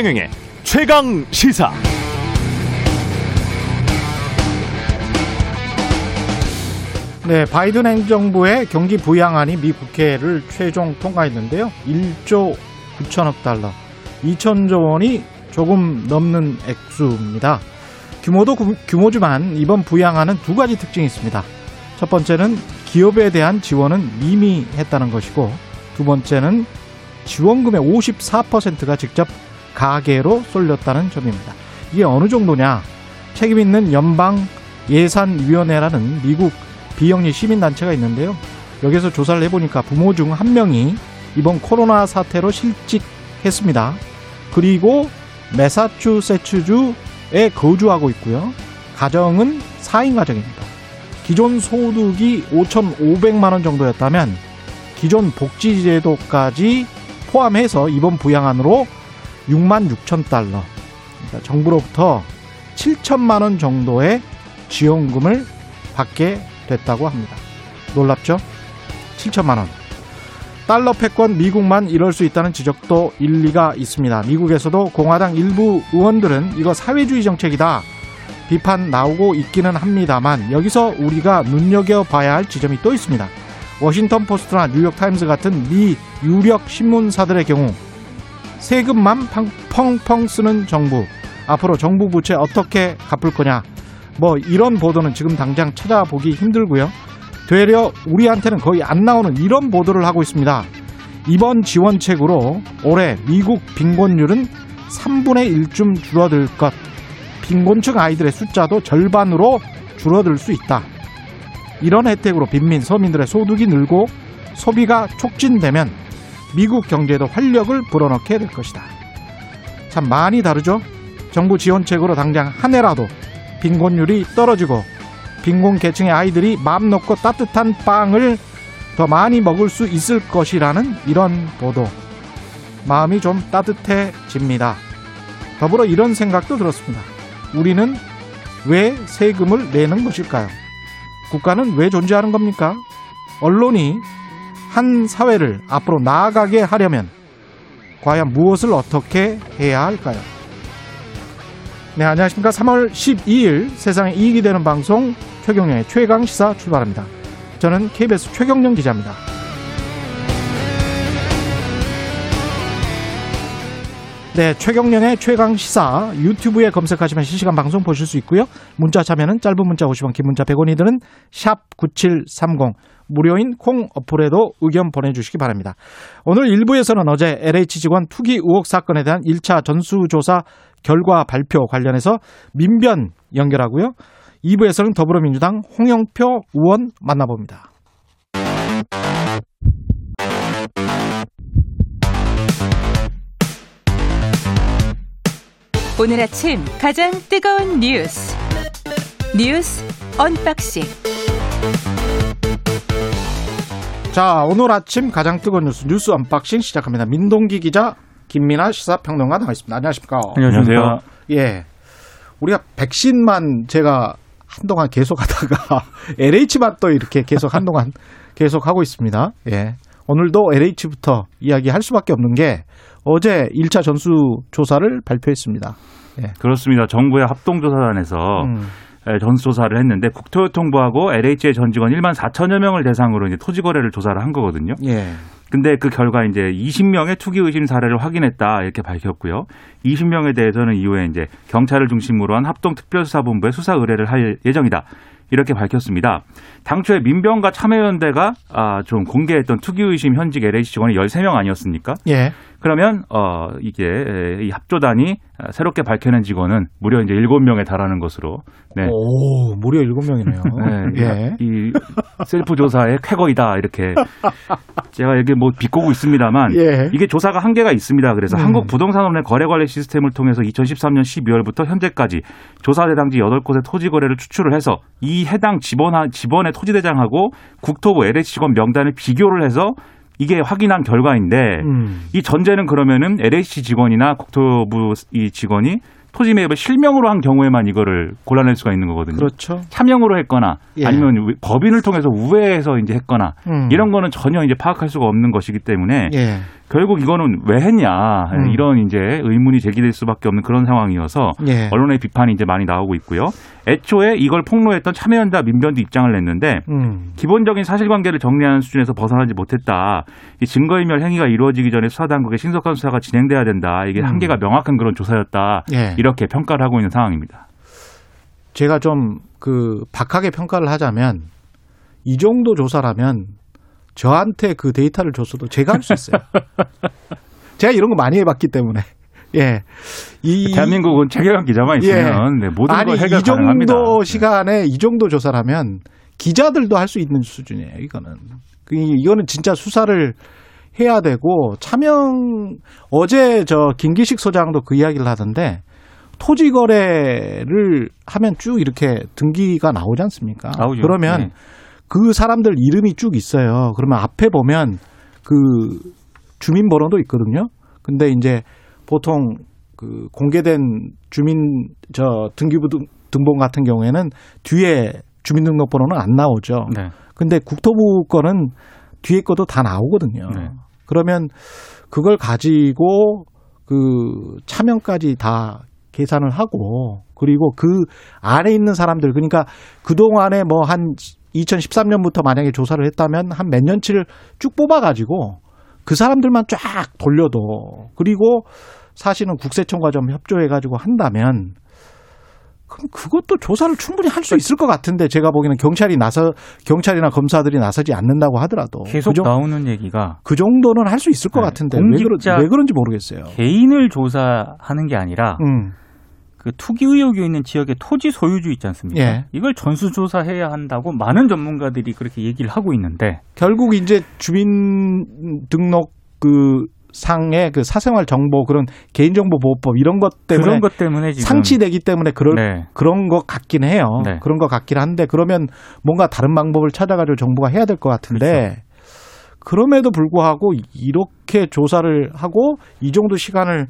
최경영의 최강 시사. 네, 바이든 행정부의 경기 부양안이 미 국회를 최종 통과했는데요. 1조 9천억 달러, 2천조 원이 조금 넘는 액수입니다. 규모도 규모지만 이번 부양안은 두 가지 특징이 있습니다. 첫 번째는 기업에 대한 지원은 미미했다는 것이고 두 번째는 지원금의 54%가 직접 가계로 쏠렸다는 점입니다. 이게 어느 정도냐? 책임 있는 연방 예산위원회라는 미국 비영리 시민단체가 있는데요. 여기서 조사를 해보니까 부모 중 한 명이 이번 코로나 사태로 실직했습니다. 그리고 메사추세츠주에 거주하고 있고요. 가정은 4인 가정입니다. 기존 소득이 5,500만 원 정도였다면 기존 복지제도까지 포함해서 이번 부양안으로 6만 6천 달러, 그러니까 정부로부터 7천만 원 정도의 지원금을 받게 됐다고 합니다. 놀랍죠? 7천만 원. 달러 패권 미국만 이럴 수 있다는 지적도 일리가 있습니다. 미국에서도 공화당 일부 의원들은 이거 사회주의 정책이다. 비판 나오고 있기는 합니다만 여기서 우리가 눈여겨봐야 할 지점이 또 있습니다. 워싱턴 포스트나 뉴욕 타임스 같은 미 유력 신문사들의 경우 세금만 펑펑 쓰는 정부 앞으로 정부 부채 어떻게 갚을 거냐 뭐 이런 보도는 지금 당장 찾아보기 힘들고요. 되려 우리한테는 거의 안 나오는 이런 보도를 하고 있습니다. 이번 지원책으로 올해 미국 빈곤율은 3분의 1쯤 줄어들 것. 빈곤층 아이들의 숫자도 절반으로 줄어들 수 있다. 이런 혜택으로 빈민 서민들의 소득이 늘고 소비가 촉진되면 미국 경제에도 활력을 불어넣게 될 것이다. 참 많이 다르죠? 정부 지원책으로 당장 한 해라도 빈곤율이 떨어지고 빈곤 계층의 아이들이 마음 놓고 따뜻한 빵을 더 많이 먹을 수 있을 것이라는 이런 보도. 마음이 좀 따뜻해집니다. 더불어 이런 생각도 들었습니다. 우리는 왜 세금을 내는 것일까요? 국가는 왜 존재하는 겁니까? 언론이 한 사회를 앞으로 나아가게 하려면 과연 무엇을 어떻게 해야 할까요? 네, 안녕하십니까. 3월 12일 세상에 이익이 되는 방송 최경령의 최강 시사 출발합니다. 저는 KBS 최경령 기자입니다. 네, 최경령의 최강 시사 유튜브에 검색하시면 실시간 방송 보실 수 있고요. 문자 참여는 짧은 문자 50원, 긴 문자 100원이 드는 샵 9730 무료인 콩 어플에도 의견 보내주시기 바랍니다. 오늘 1부에서는 어제 LH 직원 투기 의혹 사건에 대한 1차 전수조사 결과 발표 관련해서 민변 연결하고요. 2부에서는 더불어민주당 홍영표 의원 만나봅니다. 오늘 아침 가장 뜨거운 뉴스 뉴스 unboxing 자 오늘 아침 가장 뜨거운 뉴스 뉴스 unboxing 시작합니다. 민동기 기자 김민아 시사평론가 나와 있습니다. 안녕하십니까? 안녕하세요. 예. 우리가 백신만 제가 한동안 계속 하다가 LH만 또 이렇게 계속 한동안 계속 하고 있습니다. 예. 오늘도 LH부터 이야기할 수밖에 없는 게 어제 1차 전수 조사를 발표했습니다. 예. 그렇습니다. 정부의 합동조사단에서 음. 전수조사를 했는데 국토교통부하고 LH의 전 직원 1만 4천여 명을 대상으로 이제 토지 거래를 조사를 한 거거든요. 예. 근데 그 결과 이제 20명의 투기 의심 사례를 확인했다 이렇게 밝혔고요. 20명에 대해서는 이후에 이제 경찰을 중심으로 한 합동 특별수사본부에 수사 의뢰를 할 예정이다. 이렇게 밝혔습니다. 당초에 민병과 참여연대가 아, 좀 공개했던 투기 의심 현직 LH 직원이 13명 아니었습니까? 예. 그러면 어 이게 이 합조단이 새롭게 밝혀낸 직원은 무려 이제 7명에 달하는 것으로 네. 오, 무려 7명이네요. 네. 예. 이 셀프 조사의 쾌거이다 이렇게 제가 여기 뭐 비꼬고 있습니다만 예. 이게 조사가 한계가 있습니다. 그래서 음. 한국 부동산원의 거래 관리 시스템을 통해서 2013년 12월부터 현재까지 조사 대상지 8곳의 토지 거래를 추출을 해서 이 해당 지번 지번의 토지 대장하고 국토부 LH 직원 명단을 비교를 해서 이게 확인한 결과인데 음. 이 전제는 그러면은 LH 직원이나 국토부 이 직원이 토지 매입을 실명으로 한 경우에만 이거를 골라낼 수가 있는 거거든요. 그렇죠. 차명으로 했거나 예. 아니면 법인을 통해서 우회해서 이제 했거나 음. 이런 거는 전혀 이제 파악할 수가 없는 것이기 때문에 예. 결국 이거는 왜 했냐 음. 이런 이제 의문이 제기될 수밖에 없는 그런 상황이어서 예. 언론의 비판이 이제 많이 나오고 있고요. 애초에 이걸 폭로했던 참여연대 민변도 입장을 냈는데 음. 기본적인 사실관계를 정리하는 수준에서 벗어나지 못했다. 이 증거인멸 행위가 이루어지기 전에 수사당국의 신속한 수사가 진행돼야 된다. 이게 음. 한계가 명확한 그런 조사였다. 예. 이렇게 평가를 하고 있는 상황입니다. 제가 좀 그 박하게 평가를 하자면 이 정도 조사라면 저한테 그 데이터를 줬어도 제가 할 수 있어요. 제가 이런 거 많이 해봤기 때문에. 예. 이 대한민국은 최경환 기자만 있으면 예. 네, 모든 아니, 걸 해결 이 정도 가능합니다. 시간에 이 정도 조사라면 기자들도 할 수 있는 수준이에요. 이거는. 그, 이거는 진짜 수사를 해야 되고 차명 어제 저 김기식 소장도 그 이야기를 하던데 토지 거래를 하면 쭉 이렇게 등기가 나오지 않습니까? 나오죠. 그러면 네. 그 사람들 이름이 쭉 있어요. 그러면 앞에 보면 그 주민번호도 있거든요. 근데 이제 보통 그 공개된 주민 저 등기부 등본 같은 경우에는 뒤에 주민등록번호는 안 나오죠. 네. 근데 국토부 거는 뒤에 것도 다 나오거든요. 네. 그러면 그걸 가지고 그 차명까지 다 계산을 하고 그리고 그 안에 있는 사람들 그러니까 그동안에 뭐 한 2013년부터 만약에 조사를 했다면 한 몇 년치를 쭉 뽑아가지고 그 사람들만 쫙 돌려도 그리고 사실은 국세청과 좀 협조해가지고 한다면 그럼 그것도 조사를 충분히 할 수 있을 것 같은데 제가 보기에는 경찰이 나서 경찰이나 검사들이 나서지 않는다고 하더라도 계속 그 나오는 얘기가 그 정도는 할 수 있을 것 네, 같은데 왜, 그러, 왜 그런지 모르겠어요. 개인을 조사하는 게 아니라 음. 그 투기 의혹이 있는 지역의 토지 소유주 있지 않습니까? 예. 이걸 전수조사해야 한다고 많은 전문가들이 그렇게 얘기를 하고 있는데 결국 이제 주민 등록 그 상의 그 사생활 정보 그런 개인정보 보호법 이런 것 때문에 그런 것 때문에 지금 상치되기 때문에 그럴 네. 그런 것 같긴 해요. 네. 그런 것 같긴 한데 그러면 뭔가 다른 방법을 찾아가지고 정부가 해야 될 것 같은데 그렇죠. 그럼에도 불구하고 이렇게 조사를 하고 이 정도 시간을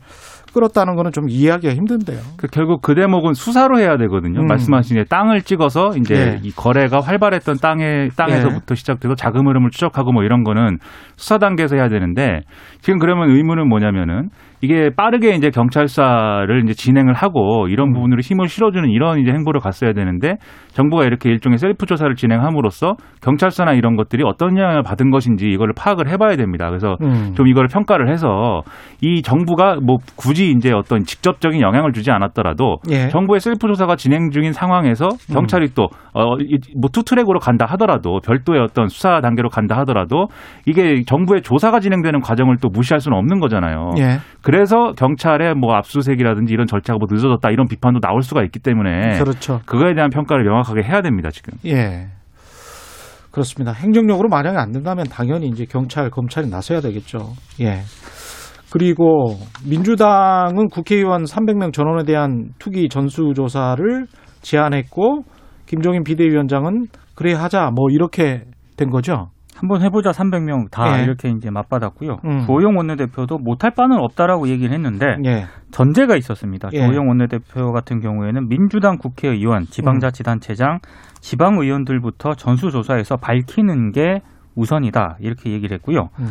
끌었다는 거는 좀 이해하기가 힘든데요. 그 결국 그 대목은 수사로 해야 되거든요. 음. 말씀하신 땅을 찍어서 이제 네. 이 거래가 활발했던 땅에 땅에서부터 네. 시작돼서 자금 흐름을 추적하고 뭐 이런 거는 수사 단계에서 해야 되는데 지금 그러면 의문은 뭐냐면은 이게 빠르게 이제 경찰 수사를 이제 진행을 하고 이런 음. 부분으로 힘을 실어주는 이런 이제 행보를 갔어야 되는데 정부가 이렇게 일종의 셀프 조사를 진행함으로써 경찰 수사나 이런 것들이 어떤 영향을 받은 것인지 이거를 파악을 해봐야 됩니다. 그래서 음. 좀 이거를 평가를 해서 이 정부가 뭐 굳이 이제 어떤 직접적인 영향을 주지 않았더라도 예. 정부의 셀프 조사가 진행 중인 상황에서 음. 경찰이 음. 또어뭐 two-track으로 간다 하더라도 별도의 어떤 수사 단계로 간다 하더라도 이게 정부의 조사가 진행되는 과정을 또 무시할 수는 없는 거잖아요. 예. 그래서 경찰의 뭐 압수수색이라든지 이런 절차가 뭐 늦어졌다 이런 비판도 나올 수가 있기 때문에 그렇죠. 그거에 대한 평가를 명확하게 해야 됩니다 지금. 예. 그렇습니다. 행정력으로 만약에 안 된다면 당연히 이제 경찰, 검찰이 나서야 되겠죠. 예. 그리고 민주당은 국회의원 300명 전원에 대한 투기 전수조사를 제안했고 김종인 비대위원장은 그래 하자 뭐 이렇게 된 거죠. 한번 해보자 300명 다 예. 이렇게 이제 맞받았고요. 음. 조호영 원내대표도 못할 바는 없다라고 얘기를 했는데 예. 전제가 있었습니다. 예. 조호영 원내대표 같은 경우에는 민주당 국회의원, 지방자치단체장, 지방의원들부터 전수조사에서 밝히는 게 우선이다 이렇게 얘기를 했고요. 음.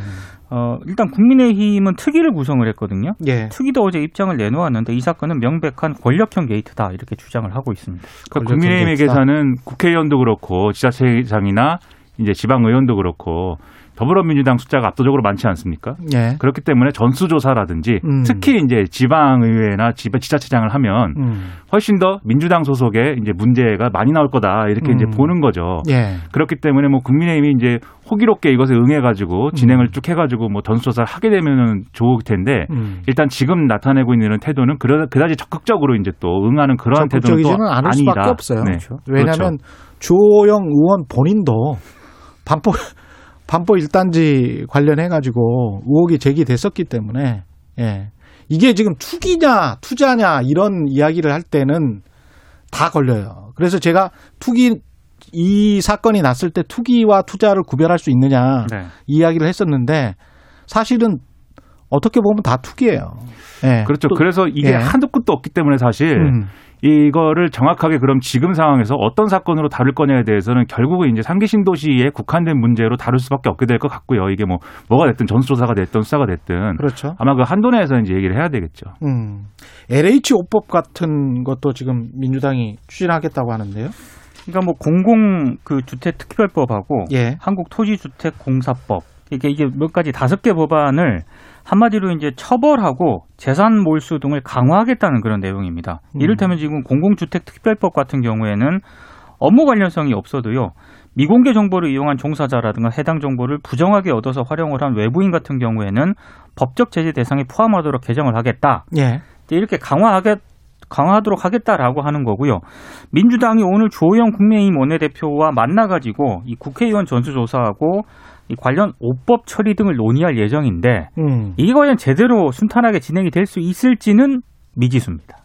어, 일단 국민의힘은 특위를 구성을 했거든요. 예. 특위도 어제 입장을 내놓았는데 이 사건은 명백한 권력형 게이트다 이렇게 주장을 하고 있습니다. 그러니까 국민의힘에게서는 국회의원도 그렇고 지자체장이나 이제 지방 의원도 그렇고 더불어민주당 숫자가 압도적으로 많지 않습니까? 예. 그렇기 때문에 전수조사라든지 음. 특히 이제 지방의회나 지자체장을 하면 음. 훨씬 더 민주당 소속의 이제 문제가 많이 나올 거다 이렇게 음. 이제 보는 거죠. 예. 그렇기 때문에 뭐 국민의힘이 이제 호기롭게 이것에 응해가지고 진행을 음. 쭉 해가지고 뭐 전수조사를 하게 되면은 좋을 텐데 음. 일단 지금 나타내고 있는 태도는 그다지 적극적으로 이제 또 응하는 그러한 태도는 또 아니다. 수밖에 없어요. 네. 그렇죠. 왜냐하면 그렇죠. 주호영 의원 본인도 반포 반포 일단지 관련해 가지고 의혹이 제기됐었기 때문에 예. 이게 지금 투기냐 투자냐 이런 이야기를 할 때는 다 걸려요. 그래서 제가 투기 이 사건이 났을 때 투기와 투자를 구별할 수 있느냐 네. 이야기를 했었는데 사실은 어떻게 보면 다 투기예요. 예. 그렇죠. 그래서 이게 예. 한도 끝도 없기 때문에 사실 음. 이거를 정확하게 그럼 지금 상황에서 어떤 사건으로 다룰 거냐에 대해서는 결국은 이제 상계 신도시에 국한된 문제로 다룰 수밖에 없게 될 것 같고요. 이게 뭐 뭐가 됐든 전수조사가 됐든 수사가 됐든 그렇죠. 아마 그 한도 내에서 이제 얘기를 해야 되겠죠. 음. LH 오법 같은 것도 지금 민주당이 추진하겠다고 하는데요. 그러니까 뭐 공공 그 주택 특별법하고 예. 한국 토지주택 공사법 이게 이게 몇 가지 다섯 개 법안을 한마디로 이제 처벌하고 재산 몰수 등을 강화하겠다는 그런 내용입니다. 음. 이를테면 지금 공공주택 특별법 같은 경우에는 업무 관련성이 없어도요. 미공개 정보를 이용한 종사자라든가 해당 정보를 부정하게 얻어서 활용을 한 외부인 같은 경우에는 법적 제재 대상에 포함하도록 개정을 하겠다. 예. 이렇게 강화하게 강화하도록 하겠다라고 하는 거고요. 민주당이 오늘 조영 국민의힘 원내대표와 만나가지고 이 국회의원 전수조사하고 이 관련 오법 처리 등을 논의할 예정인데 음. 이게 과연 제대로 순탄하게 진행이 될 수 있을지는 미지수입니다.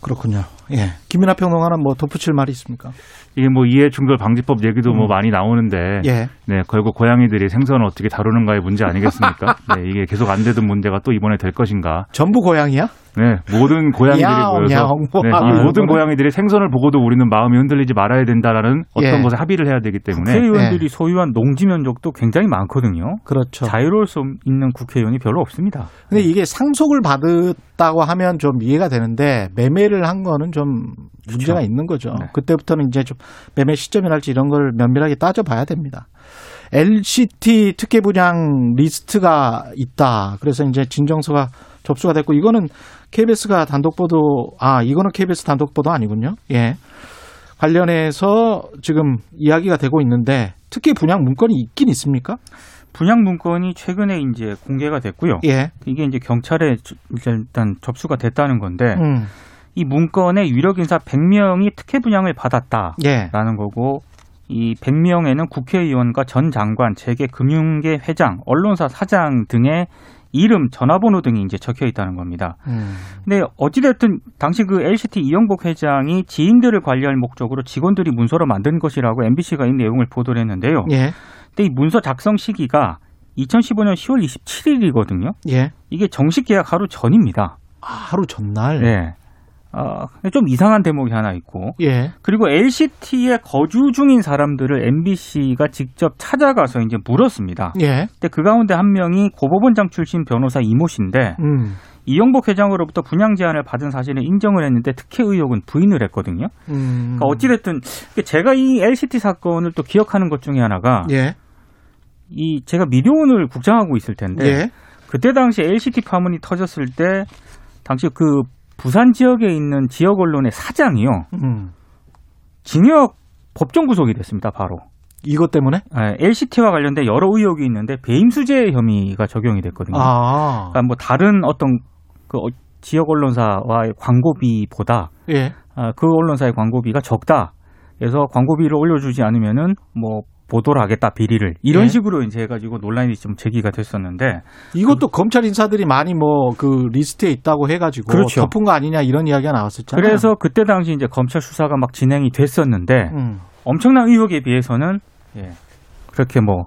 그렇군요. 예. 김민하 평론가는 뭐 덧붙일 말이 있습니까? 이게 뭐 이해 충돌 방지법 얘기도 뭐 음. 뭐 많이 나오는데 예. 네, 결국 고양이들이 생선을 어떻게 다루는가의 문제 아니겠습니까? 네, 이게 계속 안 되던 문제가 또 이번에 될 것인가? 전부 고양이야? 네, 모든 고양이들이 모여서 네, 이 모든 고양이들이 생선을 보고도 우리는 마음이 흔들리지 말아야 된다라는 어떤 예. 것에 합의를 해야 되기 때문에 국회의원들이 예. 소유한 농지 면적도 굉장히 많거든요. 그렇죠. 자유로울 수 있는 국회의원이 별로 없습니다. 근데 이게 상속을 받았다고 하면 좀 이해가 되는데 매매를 한 거는 좀 문제가 그렇죠. 있는 거죠. 네. 그때부터는 이제 좀 매매 시점이랄지 이런 걸 면밀하게 따져봐야 됩니다. LCT 특혜 분양 리스트가 있다. 그래서 이제 진정서가 접수가 됐고 이거는 KBS가 단독 보도 아 이거는 KBS 단독 보도 아니군요. 예. 관련해서 지금 이야기가 되고 있는데 특히 분양 문건이 있긴 있습니까? 분양 문건이 최근에 이제 공개가 됐고요. 예. 이게 이제 경찰에 일단 접수가 됐다는 건데 음. 이 문건에 유력 인사 100명이 특혜 분양을 받았다라는 예. 거고 이 100명에는 국회의원과 전 장관, 재계 금융계 회장, 언론사 사장 등의 이름, 전화번호 등이 이제 적혀 있다는 겁니다. 음. 근데 어찌됐든 당시 그 LCT 이영복 회장이 지인들을 관리할 목적으로 직원들이 문서로 만든 것이라고 MBC가 이 내용을 보도를 했는데요. 예. 근데 이 문서 작성 시기가 2015년 10월 27일이거든요. 예. 이게 정식 계약 하루 전입니다. 아, 하루 전날? 네. 어, 좀 이상한 대목이 하나 있고. 예. 그리고 LCT에 거주 중인 사람들을 MBC가 직접 찾아가서 이제 물었습니다. 예. 근데 그 가운데 한 명이 고법원장 출신 변호사 이모 씨인데 음. 이영복 회장으로부터 분양 제안을 받은 사실을 인정을 했는데 특혜 의혹은 부인을 했거든요. 음. 그러니까 어찌됐든 제가 이 LCT 사건을 또 기억하는 것 중에 하나가 예. 이 제가 미디어오늘 국장하고 있을 텐데 예. 그때 당시 LCT 파문이 터졌을 때 당시 그 부산 지역에 있는 지역 언론의 사장이요. 음. 징역 법정 구속이 됐습니다. 바로. 이것 때문에? 네, LCT와 관련된 여러 의혹이 있는데 배임수재 혐의가 적용이 됐거든요. 아. 그러니까 뭐 다른 어떤 그 어, 지역 언론사와의 광고비보다 예. 아, 그 언론사의 광고비가 적다. 그래서 광고비를 올려주지 않으면은 뭐 보도를 하겠다 비리를 이런 예. 식으로 이제 해가지고 논란이 좀 제기가 됐었는데 이것도 그, 검찰 인사들이 많이 뭐 그 리스트에 있다고 해가지고 그렇죠. 덮은 거 아니냐 이런 이야기가 나왔었잖아요. 그래서 그때 당시 이제 검찰 수사가 막 진행이 됐었는데 음. 엄청난 의혹에 비해서는 예, 그렇게 뭐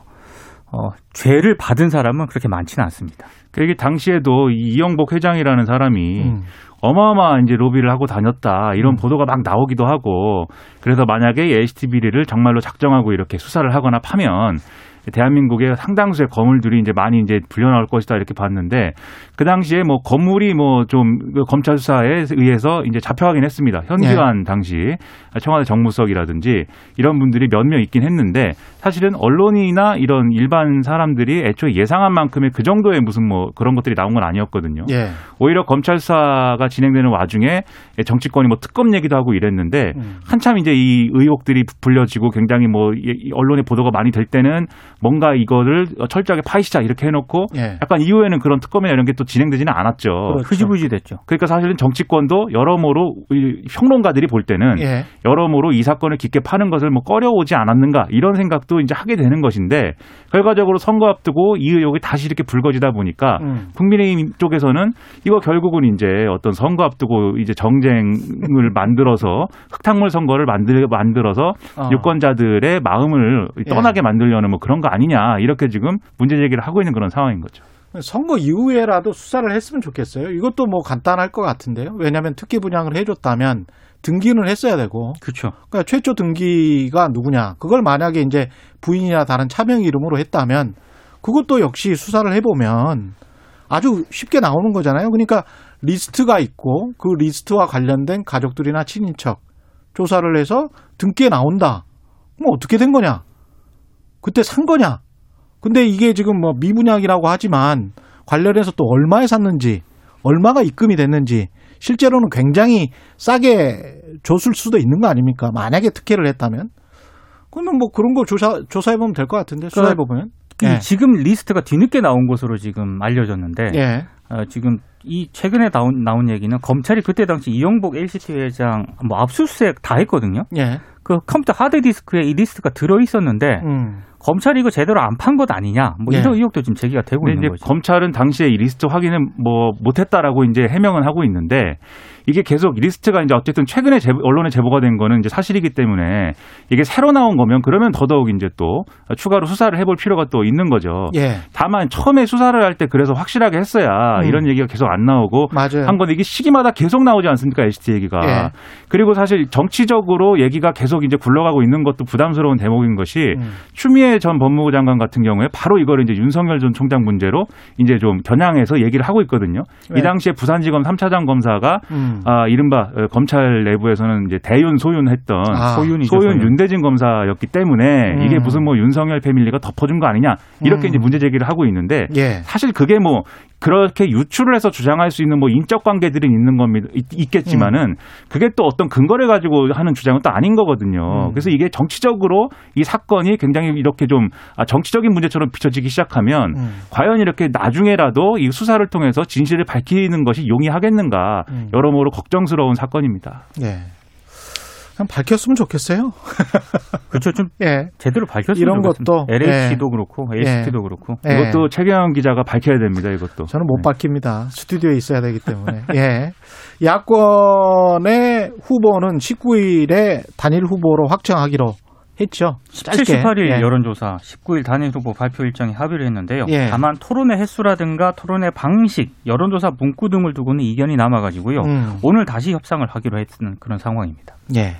어, 죄를 받은 사람은 그렇게 많지는 않습니다. 그게 당시에도 이영복 회장이라는 사람이 음. 어마어마한 이제 로비를 하고 다녔다 이런 음. 보도가 막 나오기도 하고 그래서 만약에 비리를 정말로 작정하고 이렇게 수사를 하거나 파면 대한민국의 상당수의 건물들이 이제 많이 이제 불려 나올 것이다 이렇게 봤는데 그 당시에 뭐 건물이 뭐좀 그 검찰 수사에 의해서 이제 잡혀가긴 했습니다. 현기관 네. 당시 청와대 정무석이라든지 이런 분들이 몇 명 있긴 했는데 사실은 언론이나 이런 일반 사람들이 애초에 예상한 만큼의 그 정도의 무슨 뭐 그런 것들이 나온 건 아니었거든요. 네. 오히려 검찰 수사가 진행되는 와중에 정치권이 뭐 특검 얘기도 하고 이랬는데 음. 한참 이제 이 의혹들이 불려지고 굉장히 뭐 언론의 보도가 많이 될 때는 뭔가 이거를 철저하게 파이시자 이렇게 해놓고 네. 약간 이후에는 그런 특검이나 이런 게 또 진행되지는 않았죠. 그렇죠. 흐지부지 됐죠. 그러니까 사실은 정치권도 여러모로 평론가들이 볼 때는 예. 여러모로 이 사건을 깊게 파는 것을 뭐 꺼려오지 않았는가 이런 생각도 이제 하게 되는 것인데 결과적으로 선거 앞두고 이 의혹이 다시 이렇게 불거지다 보니까 음. 국민의힘 쪽에서는 이거 결국은 이제 어떤 선거 앞두고 이제 정쟁을 만들어서 흙탕물 선거를 만들 만들어서 어. 유권자들의 마음을 떠나게 예. 만들려는 뭐 그런 거 아니냐 이렇게 지금 문제 제기를 하고 있는 그런 상황인 거죠. 선거 이후에라도 수사를 했으면 좋겠어요. 이것도 뭐 간단할 것 같은데요. 왜냐하면 특기 분양을 해줬다면 등기는 했어야 되고. 그렇죠. 그러니까 최초 등기가 누구냐. 그걸 만약에 이제 부인이나 다른 차명 이름으로 했다면 그것도 역시 수사를 해보면 아주 쉽게 나오는 거잖아요. 그러니까 리스트가 있고 그 리스트와 관련된 가족들이나 친인척 조사를 해서 등기에 나온다. 그럼 어떻게 된 거냐? 그때 산 거냐? 근데 이게 지금 뭐 미분양이라고 하지만 관련해서 또 얼마에 샀는지, 얼마가 입금이 됐는지, 실제로는 굉장히 싸게 줬을 수도 있는 거 아닙니까? 만약에 특혜를 했다면. 그러면 뭐 그런 거 조사, 조사해 보면 될 것 같은데, 수사해 보면. 예. 지금 리스트가 뒤늦게 나온 것으로 지금 알려졌는데, 예. 어, 지금 이 최근에 나온, 나온 얘기는 검찰이 그때 당시 이영복 LCT 회장 뭐 압수수색 다 했거든요. 예. 그 컴퓨터 하드 디스크에 이 리스트가 들어 있었는데 음. 검찰이 이거 제대로 안 판 것 아니냐 뭐 이런 예. 의혹도 지금 제기가 되고 있는 거죠. 검찰은 당시에 이 리스트 확인을 뭐 못했다라고 이제 해명은 하고 있는데 이게 계속 리스트가 이제 어쨌든 최근에 제보, 언론에 제보가 된 거는 이제 사실이기 때문에 이게 새로 나온 거면 그러면 더더욱 이제 또 추가로 수사를 해볼 필요가 또 있는 거죠. 예. 다만 처음에 수사를 할 때 그래서 확실하게 했어야 음. 이런 얘기가 계속 안 나오고 맞아요. 한 건데 이게 시기마다 계속 나오지 않습니까 LCT 얘기가. 예. 그리고 사실 정치적으로 얘기가 계속 이제 굴러가고 있는 것도 부담스러운 대목인 것이 음. 추미애 전 법무부 장관 같은 경우에 바로 이거를 이제 윤석열 전 총장 문제로 이제 좀 겨냥해서 얘기를 하고 있거든요. 예. 이 당시에 부산지검 3차장 검사가 음. 아, 이른바 어, 검찰 내부에서는 이제 대윤 소윤했던 아, 소윤이죠, 소윤 윤대진 검사였기 때문에 음. 이게 무슨 뭐 윤석열 패밀리가 덮어준 거 아니냐 이렇게 음. 이제 문제 제기를 하고 있는데 예. 사실 그게 뭐 그렇게 유출을 해서 주장할 수 있는 뭐 인적 관계들이 있는 겁니다. 있 겠지만은 음. 그게 또 어떤 근거를 가지고 하는 주장은 또 아닌 거거든요. 음. 그래서 이게 정치적으로 이 사건이 굉장히 이렇게 좀 아, 정치적인 문제처럼 비춰지기 시작하면 음. 과연 이렇게 나중에라도 이 수사를 통해서 진실을 밝히는 것이 용이하겠는가 음. 여러모로 걱정스러운 사건입니다. 네. 그냥 밝혔으면 좋겠어요. 그렇죠. 좀 예. 제대로 밝혔으면 이런 좋겠습니다. 것도 LH도 예. 그렇고 LCT도 예. 그렇고 예. 이것도 최경영 기자가 밝혀야 됩니다. 이것도 저는 못 네. 밝힙니다. 스튜디오에 있어야 되기 때문에. 예. 야권의 후보는 19일에 단일 후보로 확정하기로 했죠. 17, 18일 예. 여론조사 19일 단일 후보 발표 일정에 합의를 했는데요. 예. 다만 토론의 횟수라든가 토론의 방식, 여론조사 문구 등을 두고는 이견이 남아가지고요. 음. 오늘 다시 협상을 하기로 했는 그런 상황입니다. 예.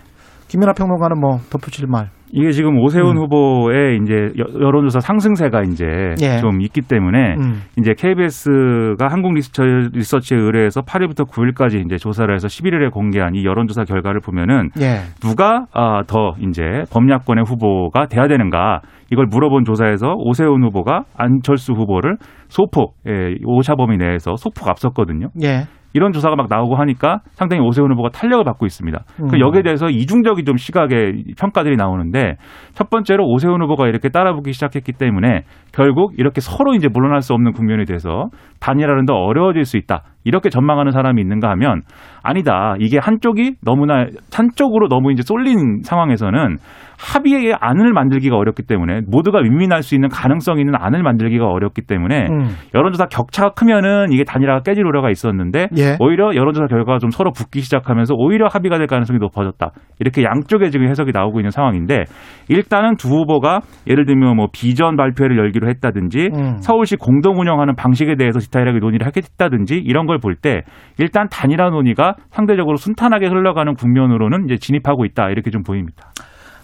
김연아 평론가는 뭐 덧붙일 말. 이게 지금 오세훈 음. 후보의 이제 여론조사 상승세가 이제 예. 좀 있기 때문에 음. 이제 KBS가 한국 리서치, 리서치 에 의뢰해서 8일부터 9일까지 이제 조사를 해서 11일에 공개한 이 여론조사 결과를 보면은 예. 누가 아, 더 이제 범야권의 후보가 돼야 되는가 이걸 물어본 조사에서 오세훈 후보가 안철수 후보를 소폭 예, 오차 범위 내에서 소폭 앞섰거든요. 예. 이런 조사가 막 나오고 하니까 상당히 오세훈 후보가 탄력을 받고 있습니다. 그 음. 그 여기에 대해서 이중적인 좀 시각의 평가들이 나오는데 첫 번째로 오세훈 후보가 이렇게 따라붙기 시작했기 때문에 결국 이렇게 서로 이제 물러날 수 없는 국면이 돼서 단일화는 더 어려워질 수 있다. 이렇게 전망하는 사람이 있는가 하면 아니다. 이게 한쪽이 너무나 한쪽으로 너무 이제 쏠린 상황에서는 합의의 안을 만들기가 어렵기 때문에 모두가 윈윈할 수 있는 가능성 있는 안을 만들기가 어렵기 때문에 음. 여론조사 격차가 크면은 이게 단일화가 깨질 우려가 있었는데 예. 오히려 여론조사 결과가 좀 서로 붙기 시작하면서 오히려 합의가 될 가능성이 높아졌다. 이렇게 양쪽에 지금 해석이 나오고 있는 상황인데 일단은 두 후보가 예를 들면 뭐 비전 발표회를 열기로 했다든지 음. 서울시 공동 운영하는 방식에 대해서 디테일하게 논의를 하겠다든지 이런 걸 볼 때 일단 단일화 논의가 상대적으로 순탄하게 흘러가는 국면으로는 이제 진입하고 있다 이렇게 좀 보입니다.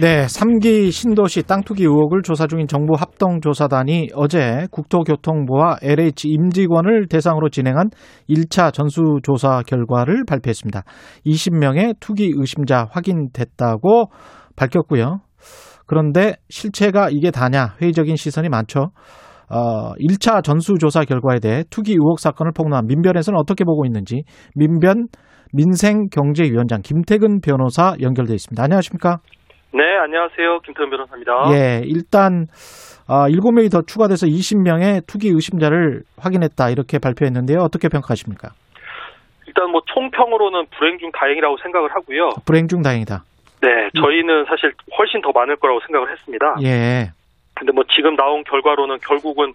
네, 3기 신도시 땅 투기 의혹을 조사 중인 정부 합동조사단이 어제 국토교통부와 LH 임직원을 대상으로 진행한 1차 전수조사 결과를 발표했습니다. 20명의 투기 의심자 확인됐다고 밝혔고요. 그런데 실체가 이게 다냐 회의적인 시선이 많죠. 어, 1차 전수조사 결과에 대해 투기 의혹 사건을 폭로한 민변에서는 어떻게 보고 있는지 민변 민생경제위원장 김태근 변호사 연결돼 있습니다. 안녕하십니까? 네, 안녕하세요. 김태훈 변호사입니다. 예, 일단 아, 7명이 더 추가돼서 20명의 투기 의심자를 확인했다 이렇게 발표했는데요. 어떻게 평가하십니까? 일단 뭐 총평으로는 불행 중 다행이라고 생각을 하고요. 불행 중 다행이다. 네, 저희는 사실 훨씬 더 많을 거라고 생각을 했습니다. 예. 근데 뭐 지금 나온 결과로는 결국은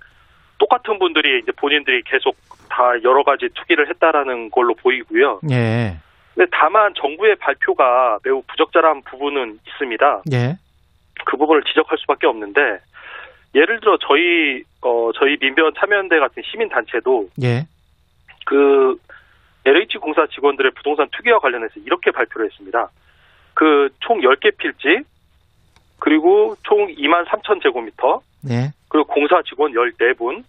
똑같은 분들이 이제 본인들이 계속 다 여러 가지 투기를 했다라는 걸로 보이고요. 예. 근데 다만 정부의 발표가 매우 부적절한 부분은 있습니다. 예. 그 부분을 지적할 수밖에 없는데 예를 들어 저희 어 저희 민변 참여연대 같은 시민 단체도 예. 그 LH 공사 직원들의 부동산 투기와 관련해서 이렇게 발표를 했습니다. 그 총 10개 필지 그리고 총 2만 3천 제곱미터 예. 그리고 공사 직원 14분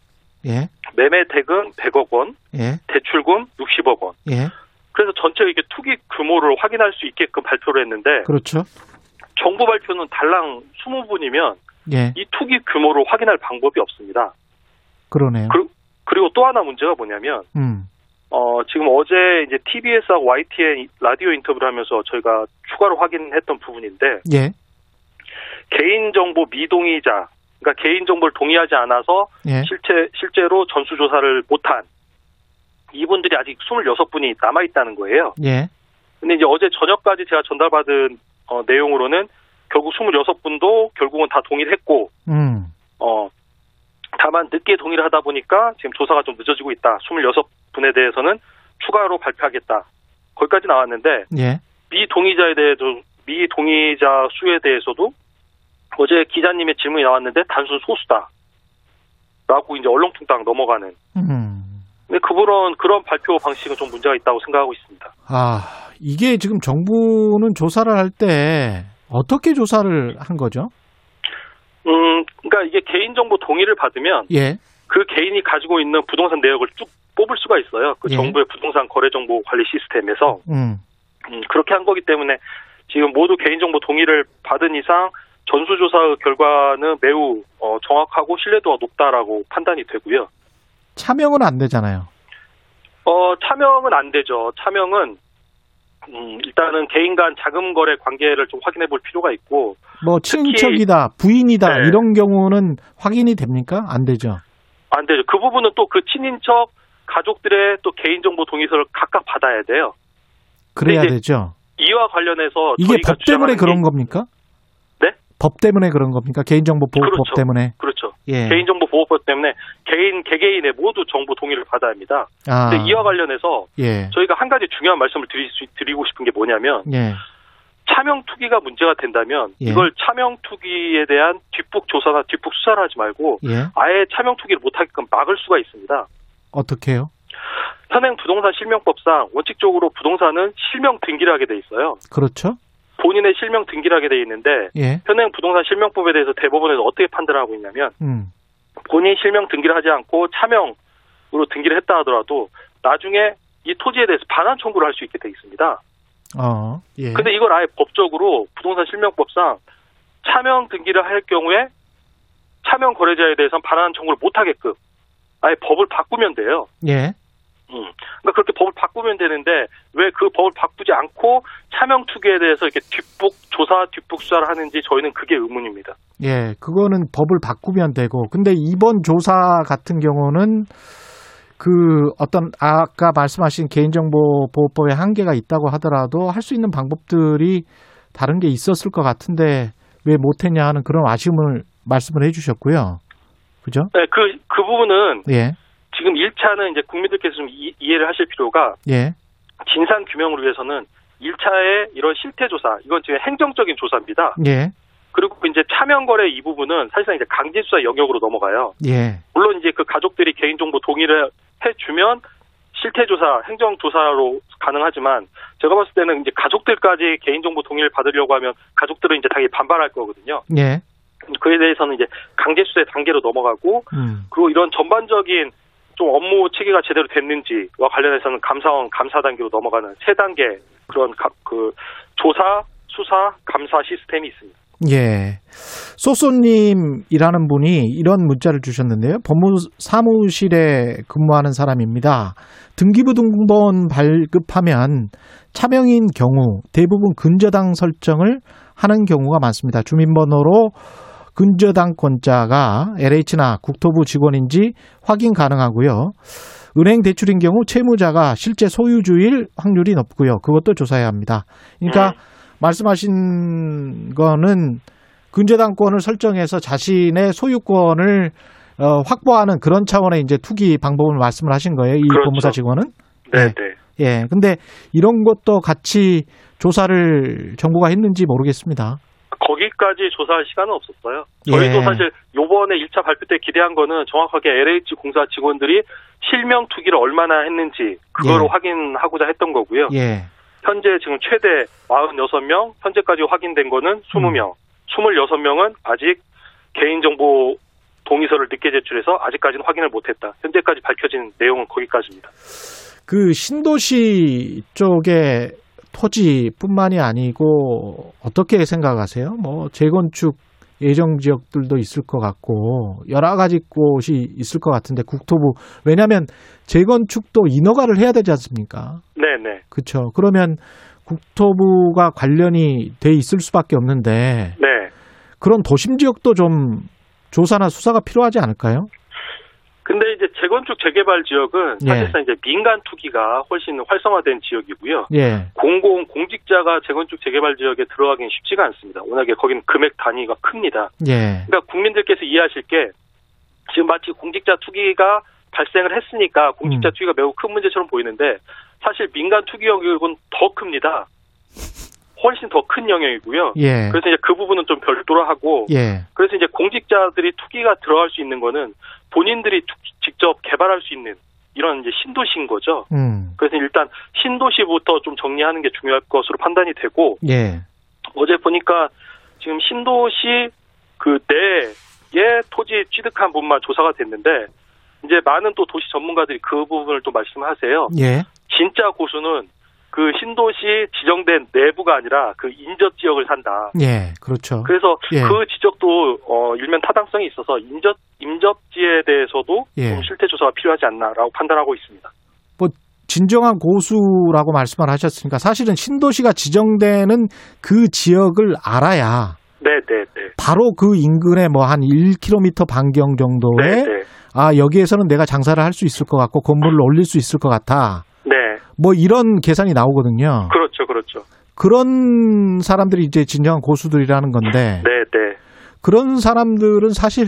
예. 매매 대금 100억 원, 예. 대출금 60억 원. 예. 그래서 전체 이게 투기 규모를 확인할 수 있게끔 발표를 했는데 그렇죠. 정부 발표는 달랑 20분이면 예. 이 투기 규모를 확인할 방법이 없습니다. 그러네요. 그, 그리고 또 하나 문제가 뭐냐면 음. 어, 지금 어제 이제 TBS하고 YTN 라디오 인터뷰를 하면서 저희가 추가로 확인했던 부분인데 예. 개인정보 미동의자, 그러니까 개인정보를 동의하지 않아서 예. 실제 실제로 전수조사를 못한 이분들이 아직 26분이 남아 있다는 거예요. 예. 근데 이제 어제 저녁까지 제가 전달받은 어, 내용으로는 결국 26분도 결국은 다 동의를 했고, 음. 어, 다만 늦게 동의를 하다 보니까 지금 조사가 좀 늦어지고 있다. 26분에 대해서는 추가로 발표하겠다. 거기까지 나왔는데, 예. 미 동의자에 대해서, 미 동의자 수에 대해서도 어제 기자님의 질문이 나왔는데 단순 소수다. 라고 이제 얼렁뚱땅 넘어가는. 음. 근데 그런, 그런 발표 방식은 좀 문제가 있다고 생각하고 있습니다. 아, 이게 지금 정부는 조사를 할 때 어떻게 조사를 한 거죠? 음, 그러니까 이게 개인정보 동의를 받으면 예. 그 개인이 가지고 있는 부동산 내역을 쭉 뽑을 수가 있어요. 그 예. 정부의 부동산 거래정보 관리 시스템에서. 음. 음, 그렇게 한 거기 때문에 지금 모두 개인정보 동의를 받은 이상 전수조사 결과는 매우 어, 정확하고 신뢰도가 높다라고 판단이 되고요. 차명은 안 되잖아요. 어, 차명은 안 되죠. 차명은 음, 일단은 개인 간 자금 거래 관계를 좀 확인해 볼 필요가 있고 뭐 친척이다, 부인이다 네. 이런 경우는 확인이 됩니까? 안 되죠. 안 되죠. 그 부분은 또 그 친인척 가족들의 또 개인 정보 동의서를 각각 받아야 돼요. 그래야 되죠. 이와 관련해서 이게 법 때문에 그런 게- 겁니까? 네? 법 때문에 그런 겁니까? 개인정보 보호법 그렇죠. 때문에. 그렇죠. 예. 개인정보 보호법 때문에 개인 개개인의 모두 정보 동의를 받아야 합니다. 아. 근데 이와 관련해서 예. 저희가 한 가지 중요한 말씀을 드리, 드리고 싶은 게 뭐냐면 예. 차명 투기가 문제가 된다면 예. 이걸 차명 투기에 대한 뒷북 조사나 뒷북 수사를 하지 말고 예. 아예 차명 투기를 못하게끔 막을 수가 있습니다. 어떻게요? 현행 부동산 실명법상 원칙적으로 부동산은 실명 등기를 하게 돼 있어요. 그렇죠? 본인의 실명 등기를 하게 돼 있는데 예. 현행 부동산 실명법에 대해서 대법원에서 어떻게 판단하고 있냐면 음. 본인 실명 등기를 하지 않고 차명으로 등기를 했다 하더라도 나중에 이 토지에 대해서 반환 청구를 할 수 있게 돼 있습니다. 어. 예. 근데 이걸 아예 법적으로 부동산 실명법상 차명 등기를 할 경우에 차명 거래자에 대해서는 반환 청구를 못 하게끔 아예 법을 바꾸면 돼요. 예. 음. 그러니까 그렇게 법을 바꾸면 되는데 왜 그 법을 바꾸지 않고 차명 투기에 대해서 이렇게 뒷북 조사, 뒷북 수사를 하는지 저희는 그게 의문입니다. 예. 그거는 법을 바꾸면 되고. 근데 이번 조사 같은 경우는 그 어떤 아까 말씀하신 개인정보 보호법에 한계가 있다고 하더라도 할 수 있는 방법들이 다른 게 있었을 것 같은데 왜 못했냐 하는 그런 아쉬움을 말씀을 해주셨고요. 그죠? 네, 그, 그 부분은 예. 지금 1차는 이제 국민들께서 좀 이, 이해를 하실 필요가 예. 진상 규명을 위해서는 1차의 이런 실태 조사, 이건 지금 행정적인 조사입니다. 예. 그리고 이제 차명 거래 이 부분은 사실상 이제 강제 수사 영역으로 넘어가요. 예. 물론 이제 그 가족들이 개인정보 동의를 해주면 실태 조사, 행정 조사로 가능하지만 제가 봤을 때는 이제 가족들까지 개인정보 동의를 받으려고 하면 가족들은 이제 당연히 반발할 거거든요. 예. 그에 대해서는 이제 강제 수사의 단계로 넘어가고 음. 그리고 이런 전반적인 좀 업무 체계가 제대로 됐는지와 관련해서는 감사원 감사 단계로 넘어가는 세 단계 그런 가- 그 조사, 수사, 감사 시스템이 있습니다. 예. 소소님이라는 분이 이런 문자를 주셨는데요. 법무 사무실에 근무하는 사람입니다. 등기부 등본 발급하면 차명인 경우 대부분 근저당 설정을 하는 경우가 많습니다. 주민번호로 근저당권자가 LH나 국토부 직원인지 확인 가능하고요. 은행 대출인 경우 채무자가 실제 소유주일 확률이 높고요. 그것도 조사해야 합니다. 그러니까 네. 말씀하신 거는 근저당권을 설정해서 자신의 소유권을 어, 확보하는 그런 차원의 이제 투기 방법을 말씀을 하신 거예요. 이 그렇죠. 법무사 직원은. 네, 네. 예. 근데 이런 것도 같이 조사를 정부가 했는지 모르겠습니다. 거기까지 조사할 시간은 없었어요. 저희도 예. 사실 요번에 1차 발표 때 기대한 거는 정확하게 LH 공사 직원들이 실명 투기를 얼마나 했는지 그거를 예. 확인하고자 했던 거고요. 예. 현재 지금 최대 46명, 현재까지 확인된 거는 20명. 음. 26명은 아직 개인정보 동의서를 늦게 제출해서 아직까지는 확인을 못했다. 현재까지 밝혀진 내용은 거기까지입니다. 그 신도시 쪽에 토지뿐만이 아니고 어떻게 생각하세요? 뭐 재건축 예정 지역들도 있을 것 같고 여러 가지 곳이 있을 것 같은데 국토부 왜냐하면 재건축도 인허가를 해야 되지 않습니까? 네네. 그렇죠. 그러면 국토부가 관련이 돼 있을 수밖에 없는데 네. 그런 도심 지역도 좀 조사나 수사가 필요하지 않을까요? 근데 이제 재건축 재개발 지역은 예. 사실상 이제 민간 투기가 훨씬 활성화된 지역이고요. 예. 공공 공직자가 재건축 재개발 지역에 들어가기는 쉽지가 않습니다. 워낙에 거기는 금액 단위가 큽니다. 예. 그러니까 국민들께서 이해하실 게 지금 마치 공직자 투기가 발생을 했으니까 공직자 음. 투기가 매우 큰 문제처럼 보이는데 사실 민간 투기 영역은 더 큽니다. 훨씬 더 큰 영역이고요. 예. 그래서 이제 그 부분은 좀 별도로 하고, 예. 그래서 이제 공직자들이 투기가 들어갈 수 있는 거는 본인들이 투, 직접 개발할 수 있는 이런 이제 신도시인 거죠. 음. 그래서 일단 신도시부터 좀 정리하는 게 중요할 것으로 판단이 되고, 예. 어제 보니까 지금 신도시 그 내에 토지 취득한 분만 조사가 됐는데, 이제 많은 또 도시 전문가들이 그 부분을 또 말씀하세요. 예. 진짜 고수는 그 신도시 지정된 내부가 아니라 그 인접 지역을 산다. 예, 그렇죠. 그래서 예. 그 지적도 어 일면 타당성이 있어서 인접 임접지에 대해서도 예. 좀 실태 조사가 필요하지 않나라고 판단하고 있습니다. 뭐 진정한 고수라고 말씀을 하셨으니까 사실은 신도시가 지정되는 그 지역을 알아야 네, 네, 네. 바로 그 인근에 뭐 한 1km 반경 정도에 네, 네. 아 여기에서는 내가 장사를 할 수 있을 것 같고 건물을 올릴 수 있을 것 같아. 뭐 이런 계산이 나오거든요. 그렇죠, 그렇죠. 그런 사람들이 이제 진정한 고수들이라는 건데. 네, 네. 그런 사람들은 사실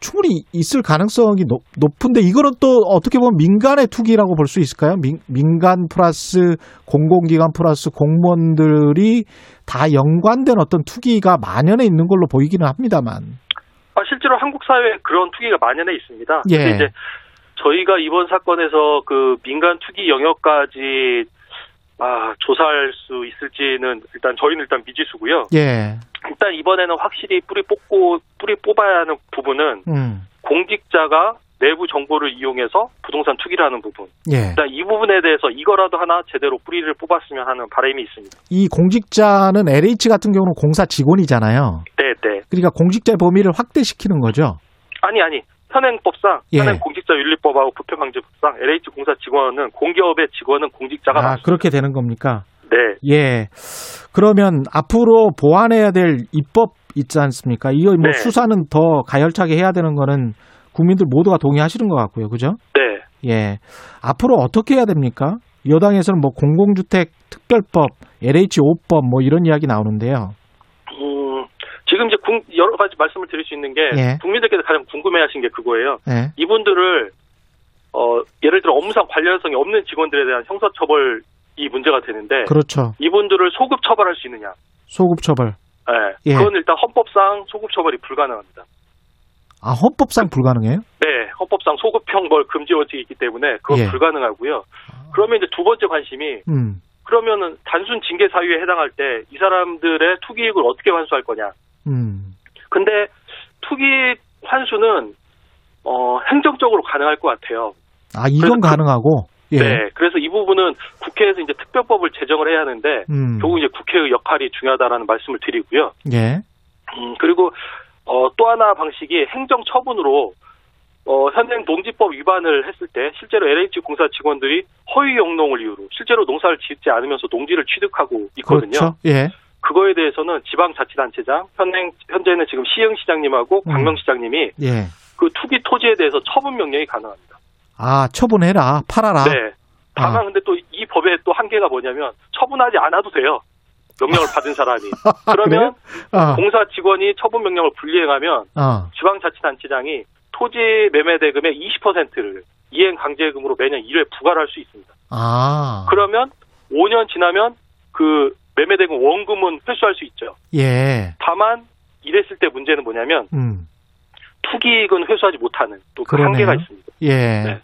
충분히 있을 가능성이 높, 은데 이거는 또 어떻게 보면 민간의 투기라고 볼 수 있을까요? 민, 민간 플러스 공공기관 플러스 공무원들이 다 연관된 어떤 투기가 만연해 있는 걸로 보이기는 합니다만. 아, 실제로 한국 사회에 그런 투기가 만연해 있습니다. 예. 이제 저희가 이번 사건에서 그 민간 투기 영역까지 아, 조사할 수 있을지는 일단 저희는 일단 미지수고요. 예. 일단 이번에는 확실히 뿌리 뽑고 뿌리 뽑아야 하는 부분은 음. 공직자가 내부 정보를 이용해서 부동산 투기를 하는 부분. 예. 일단 이 부분에 대해서 이거라도 하나 제대로 뿌리를 뽑았으면 하는 바람이 있습니다. 이 공직자는 LH 같은 경우는 공사 직원이잖아요. 네, 네. 그러니까 공직자의 범위를 확대시키는 거죠. 아니, 아니. 현행법상 예. 현행 공직자윤리법하고 부패방지법상 LH 공사 직원은 공기업의 직원은 공직자가 아. 그렇게 되는 겁니까? 네. 예. 그러면 앞으로 보완해야 될 입법 있지 않습니까? 이거 뭐 네. 수사는 더 가열차게 해야 되는 거는 국민들 모두가 동의하시는 것 같고요, 그죠? 네. 예. 앞으로 어떻게 해야 됩니까? 여당에서는 뭐 공공주택 특별법, LH 5법 뭐 이런 이야기 나오는데요. 이제 여러 가지 말씀을 드릴 수 있는 게 예. 국민들께서 가장 궁금해하신 게 그거예요. 예. 이분들을 어, 예를 들어 업무상 관련성이 없는 직원들에 대한 형사처벌이 문제가 되는데 그렇죠. 이분들을 소급 처벌할 수 있느냐? 소급 처벌. 네. 예. 그건 일단 헌법상 소급 처벌이 불가능합니다. 아 헌법상 불가능해요? 네, 헌법상 소급 형벌 금지 원칙이 있기 때문에 그건 예. 불가능하고요. 그러면 이제 두 번째 관심이 음. 그러면은 단순 징계 사유에 해당할 때 이 사람들의 투기익을 어떻게 환수할 거냐? 음. 근데 투기 환수는 어, 행정적으로 가능할 것 같아요. 아, 이건 그 가능하고? 예. 네. 그래서 이 부분은 국회에서 이제 특별법을 제정을 해야 하는데, 음. 결국 이제 국회의 역할이 중요하다라는 말씀을 드리고요. 예. 음, 그리고, 어, 또 하나 방식이 행정 처분으로, 어, 현행 농지법 위반을 했을 때, 실제로 LH 공사 직원들이 허위 영농을 이유로, 실제로 농사를 짓지 않으면서 농지를 취득하고 있거든요. 그렇죠. 예. 그거에 대해서는 지방자치단체장 현행 현재는 지금 시흥시장님하고 음. 광명시장님이 예. 그 투기 토지에 대해서 처분 명령이 가능합니다. 아 처분해라 팔아라. 네. 다만 아. 근데 또 이 법의 또 한계가 뭐냐면 처분하지 않아도 돼요. 명령을 받은 사람이. 그러면 아. 공사 직원이 처분 명령을 불이행하면 아. 지방자치단체장이 토지 매매 대금의 20%를 이행 강제금으로 매년 1회 부과를 할 수 있습니다. 아. 그러면 5년 지나면 그 매매 대금 원금은 회수할 수 있죠. 예. 다만 이랬을 때 문제는 뭐냐면 음. 투기익은 회수하지 못하는 또 그 한계가 있습니다. 예. 네.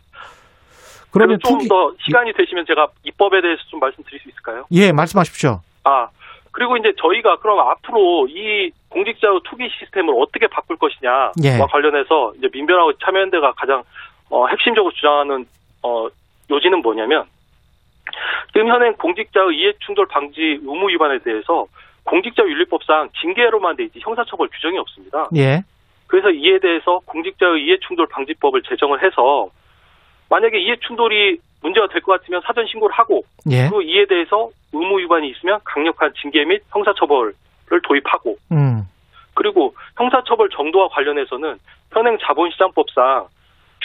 그러면 좀더 투기... 시간이 되시면 제가 입법에 대해서 좀 말씀드릴 수 있을까요? 예, 말씀하십시오. 아, 그리고 이제 저희가 그럼 앞으로 이 공직자의 투기 시스템을 어떻게 바꿀 것이냐와 예. 관련해서 이제 민변하고 참여연대가 가장 어, 핵심적으로 주장하는 어, 요지는 뭐냐면 지금 현행 공직자의 이해충돌 방지 의무 위반에 대해서 공직자 윤리법상 징계로만 돼 있지 형사처벌 규정이 없습니다. 예. 그래서 이에 대해서 공직자의 이해충돌 방지법을 제정을 해서 만약에 이해충돌이 문제가 될 것 같으면 사전 신고를 하고 예. 그 이에 대해서 의무 위반이 있으면 강력한 징계 및 형사처벌을 도입하고 음. 그리고 형사처벌 정도와 관련해서는 현행 자본시장법상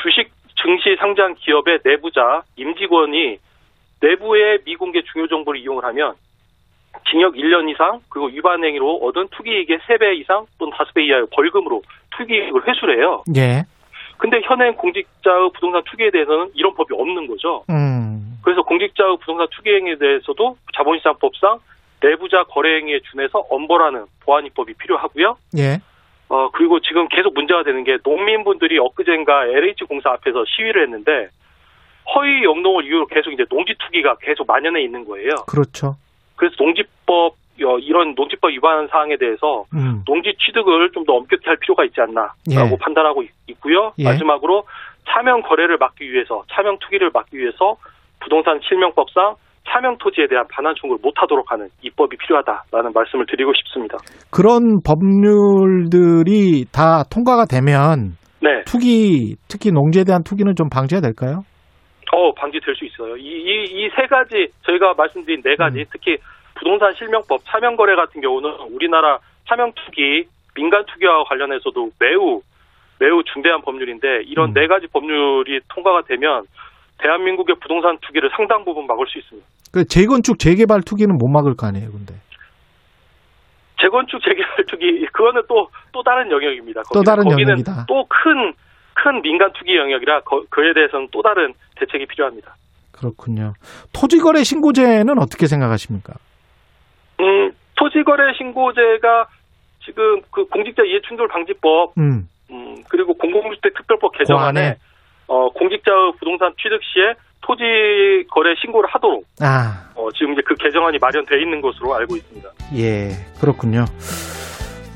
주식 증시 상장 기업의 내부자 임직원이 내부의 미공개 중요 정보를 이용을 하면 징역 1년 이상 그리고 위반 행위로 얻은 투기이익의 3배 이상 또는 5배 이하의 벌금으로 투기이익을 회수를 해요. 예. 근데 현행 공직자의 부동산 투기에 대해서는 이런 법이 없는 거죠. 음. 그래서 공직자의 부동산 투기 행위에 대해서도 자본시장법상 내부자 거래 행위에 준해서 엄벌하는 보안 입법이 필요하고요. 예. 어 그리고 지금 계속 문제가 되는 게 농민분들이 엊그젠가 LH 공사 앞에서 시위를 했는데 허위 영농을 이유로 계속 이제 농지 투기가 계속 만연해 있는 거예요. 그렇죠. 그래서 농지법 어, 이런 농지법 위반 사항에 대해서 음. 농지 취득을 좀 더 엄격히 할 필요가 있지 않나라고 예. 판단하고 있고요. 예. 마지막으로 차명 거래를 막기 위해서 차명 투기를 막기 위해서 부동산 실명법상 차명 토지에 대한 반환 청구를 못하도록 하는 입법이 필요하다라는 말씀을 드리고 싶습니다. 그런 법률들이 다 통과가 되면 네. 투기 특히 농지에 대한 투기는 좀 방지가 될까요? 어 방지될 수 있어요. 이이 세 가지 저희가 말씀드린 네 가지 음. 특히 부동산 실명법 차명거래 같은 경우는 우리나라 차명 투기, 민간 투기와 관련해서도 매우 매우 중대한 법률인데 이런 음. 네 가지 법률이 통과가 되면 대한민국의 부동산 투기를 상당 부분 막을 수 있습니다. 그 재건축 재개발 투기는 못 막을 거 아니에요, 근데. 재건축 재개발 투기 그거는 또 또 다른 영역입니다. 또 다른 영역이다. 또 큰 큰 민간 투기 영역이라 거, 그에 대해서는 또 다른 대책이 필요합니다. 그렇군요. 토지거래 신고제는 어떻게 생각하십니까? 음, 토지거래 신고제가 지금 그 공직자 이해충돌 방지법, 음. 음 그리고 공공주택 특별법 개정안에 어, 공직자의 부동산 취득 시에 토지 거래 신고를 하도록 아. 어, 지금 이제 그 개정안이 마련되어 있는 것으로 알고 있습니다. 예, 그렇군요.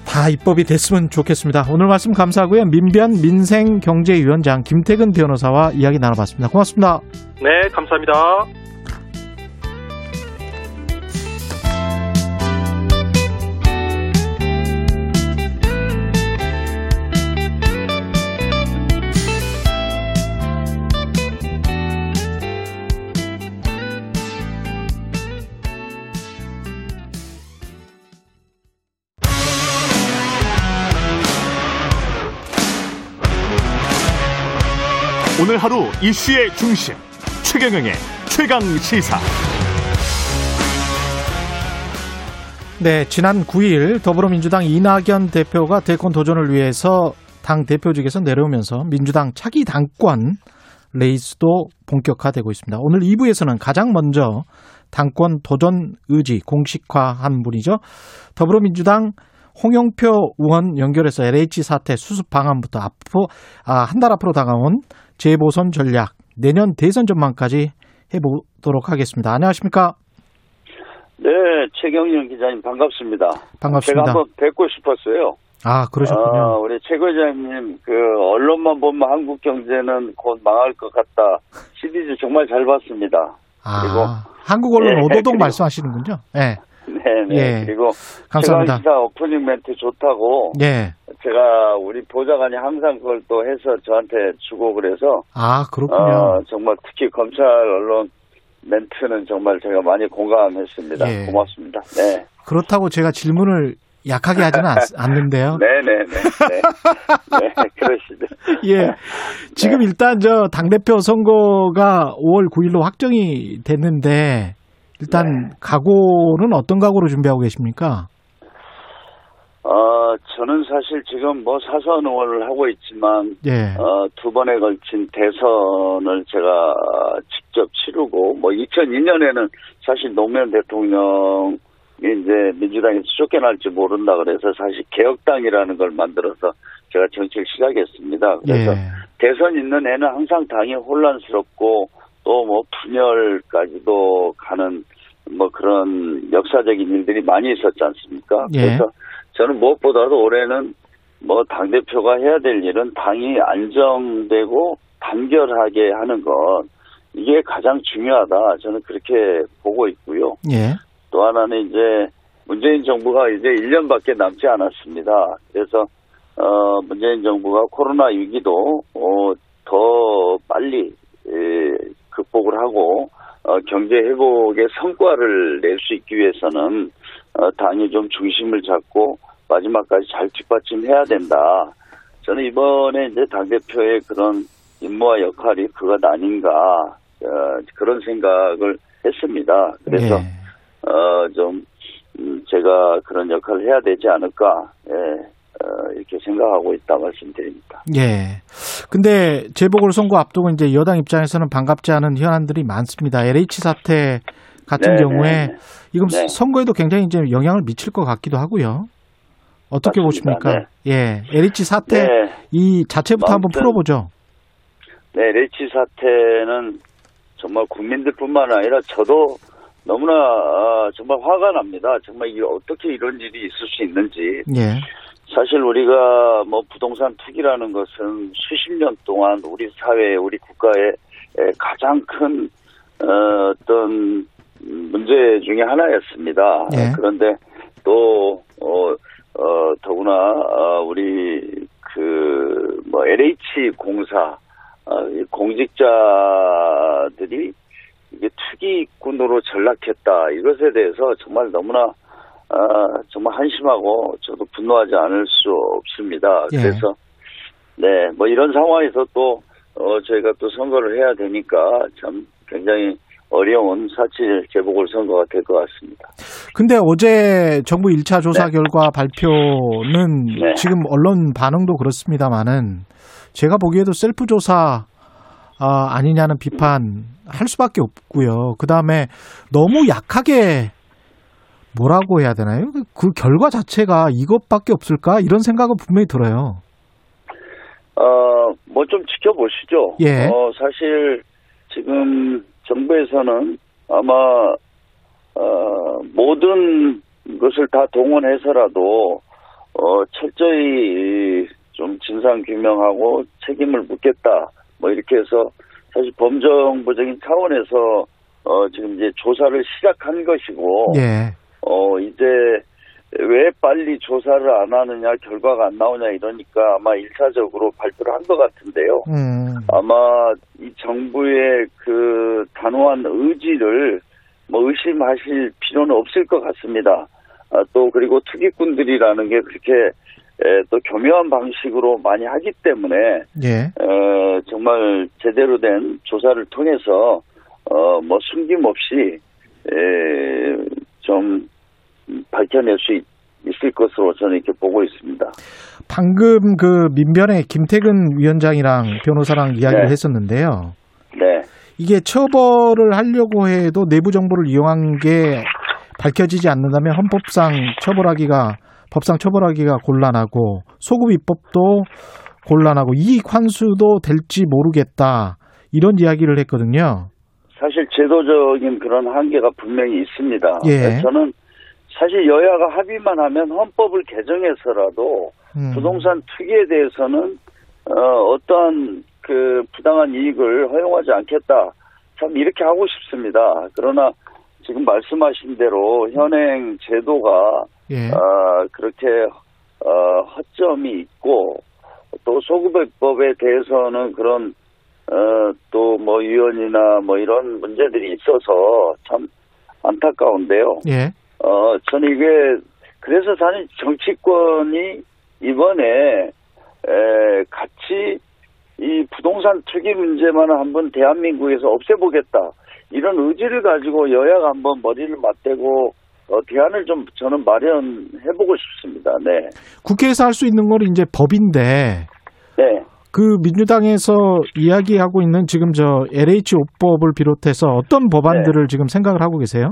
다 입법이 됐으면 좋겠습니다. 오늘 말씀 감사하고요. 민변 민생경제위원장 김태근 변호사와 이야기 나눠봤습니다. 고맙습니다. 네, 감사합니다. 오늘 하루 이슈의 중심 최경영의 최강 시사. 네, 지난 9일 더불어민주당 이낙연 대표가 대권 도전을 위해서 당 대표직에서 내려오면서 민주당 차기 당권 레이스도 본격화되고 있습니다. 오늘 2부에서는 가장 먼저 당권 도전 의지 공식화한 분이죠. 더불어민주당 홍영표 의원 연결해서 LH 사태 수습 방안부터 앞으로 아, 한 달 앞으로 다가온 재보선 전략, 내년 대선 전망까지 해보도록 하겠습니다. 안녕하십니까? 네, 최경영 기자님 반갑습니다. 반갑습니다. 제가 한번 뵙고 싶었어요. 아, 그러셨군요. 아, 우리 최 과장님, 그, 언론만 보면 한국 경제는 곧 망할 것 같다. 시리즈 정말 잘 봤습니다. 아, 그리고 한국 언론 네, 오도독 말씀하시는군요. 네. 네, 네. 예. 그리고 감사합니다. 시사 오프닝 멘트 좋다고. 예. 제가 우리 보좌관이 항상 그걸 또 해서 저한테 주고 그래서 아 그렇군요. 어, 정말 특히 검찰 언론 멘트는 정말 제가 많이 공감했습니다. 예. 고맙습니다. 네. 그렇다고 제가 질문을 약하게 하지는 않, 는데요 네네네. 네. 네, 그러시죠. 예. 지금 네. 일단 저 당대표 선거가 5월 9일로 확정이 됐는데 일단 네. 각오는 어떤 각오로 준비하고 계십니까? 어, 저는 사실 지금 뭐 사선 의원을 하고 있지만, 예. 어, 두 번에 걸친 대선을 제가 직접 치르고, 뭐 2002년에는 사실 노무현 대통령 이제 민주당에서 쫓겨날지 모른다 그래서 사실 개혁당이라는 걸 만들어서 제가 정치를 시작했습니다. 그래서 예. 대선 있는 애는 항상 당이 혼란스럽고 또 뭐 분열까지도 가는 뭐 그런 역사적인 일들이 많이 있었지 않습니까? 예. 그래서 저는 무엇보다도 올해는 뭐 당 대표가 해야 될 일은 당이 안정되고 단결하게 하는 것 이게 가장 중요하다. 저는 그렇게 보고 있고요. 예. 또 하나는 이제 문재인 정부가 이제 1년밖에 남지 않았습니다. 그래서 어 문재인 정부가 코로나 위기도 어, 더 빨리 에, 극복을 하고 어, 경제 회복의 성과를 낼 수 있기 위해서는 어, 당이 좀 중심을 잡고 마지막까지 잘 뒷받침해야 된다. 저는 이번에 이제 당 대표의 그런 임무와 역할이 그것 아닌가 어, 그런 생각을 했습니다. 그래서 네. 어좀 음, 제가 그런 역할을 해야 되지 않을까 예, 어, 이렇게 생각하고 있다 말씀드립니다. 예. 근데 재보궐 선거 앞두고 이제 여당 입장에서는 반갑지 않은 현안들이 많습니다. LH 사태 같은 네네. 경우에 네, 네. 이건 네. 선거에도 굉장히 이제 영향을 미칠 것 같기도 하고요. 어떻게 맞습니다. 보십니까? 네. 예. LH 사태 네. 이 자체부터 한번 풀어보죠. 네, LH 사태는 정말 국민들뿐만 아니라 저도 너무나 아, 정말 화가 납니다. 정말 이게 어떻게 이런 일이 있을 수 있는지. 예. 사실 우리가 뭐 부동산 투기라는 것은 수십 년 동안 우리 사회, 우리 국가의 가장 큰 어, 어떤 문제 중의 하나였습니다. 예. 그런데 또 어, 어, 더구나 어, 우리 그 뭐 LH 공사 어, 공직자들이 이게 투기꾼으로 전락했다 이것에 대해서 정말 너무나 어, 정말 한심하고 저도 분노하지 않을 수 없습니다. 예. 그래서 네, 뭐 이런 상황에서 또 어, 저희가 또 선거를 해야 되니까 참 굉장히 어려운 사칠 재보궐 선거가 될 것 같습니다. 근데 어제 정부 1차 조사 네. 결과 발표는 네. 지금 언론 반응도 그렇습니다만은 제가 보기에도 셀프 조사 아, 아니냐는 비판 할 수밖에 없고요. 그 다음에 너무 약하게 뭐라고 해야 되나요? 그 결과 자체가 이것밖에 없을까? 이런 생각은 분명히 들어요. 어, 뭐 좀 지켜보시죠. 예. 어, 사실 지금 정부에서는 아마 어, 모든 것을 다 동원해서라도 어, 철저히 좀 진상 규명하고 책임을 묻겠다. 뭐 이렇게 해서 사실 범정부적인 차원에서 어, 지금 이제 조사를 시작한 것이고 예. 어, 이제 왜 빨리 조사를 안 하느냐, 결과가 안 나오냐 이러니까 아마 일차적으로 발표를 한 것 같은데요. 음. 아마 이 정부의 그 단호한 의지를 뭐 의심하실 필요는 없을 것 같습니다. 아, 또 그리고 투기꾼들이라는 게 그렇게 에, 또 교묘한 방식으로 많이 하기 때문에 예. 에, 정말 제대로 된 조사를 통해서 어, 뭐 숨김없이 에, 좀 밝혀낼 수 있, 있을 것으로 저는 이렇게 보고 있습니다. 방금 그 민변의 김태근 위원장이랑 변호사랑 이야기를 네. 했었는데요. 네. 이게 처벌을 하려고 해도 내부 정보를 이용한 게 밝혀지지 않는다면 헌법상 처벌하기가 법상 처벌하기가 곤란하고 소급 입법도 곤란하고 이익 환수도 될지 모르겠다 이런 이야기를 했거든요. 사실 제도적인 그런 한계가 분명히 있습니다. 예. 저는 사실 여야가 합의만 하면 헌법을 개정해서라도 음. 부동산 투기에 대해서는 어, 어떠한 그 부당한 이익을 허용하지 않겠다. 참 이렇게 하고 싶습니다. 그러나 지금 말씀하신 대로 현행 제도가 예. 어, 그렇게 어, 허점이 있고 또 소급법에 대해서는 그런 어, 또뭐 위원이나 뭐 이런 문제들이 있어서 참 안타까운데요. 예. 어, 저는 이게, 그래서 사실 정치권이 이번에, 에, 같이 이 부동산 투기 문제만은 한번 대한민국에서 없애보겠다. 이런 의지를 가지고 여야가 한번 머리를 맞대고 어, 대안을 좀 저는 마련해보고 싶습니다. 네. 국회에서 할 수 있는 건 이제 법인데. 네. 그 민주당에서 이야기하고 있는 지금 저 LH 오법을 비롯해서 어떤 법안들을 네. 지금 생각을 하고 계세요?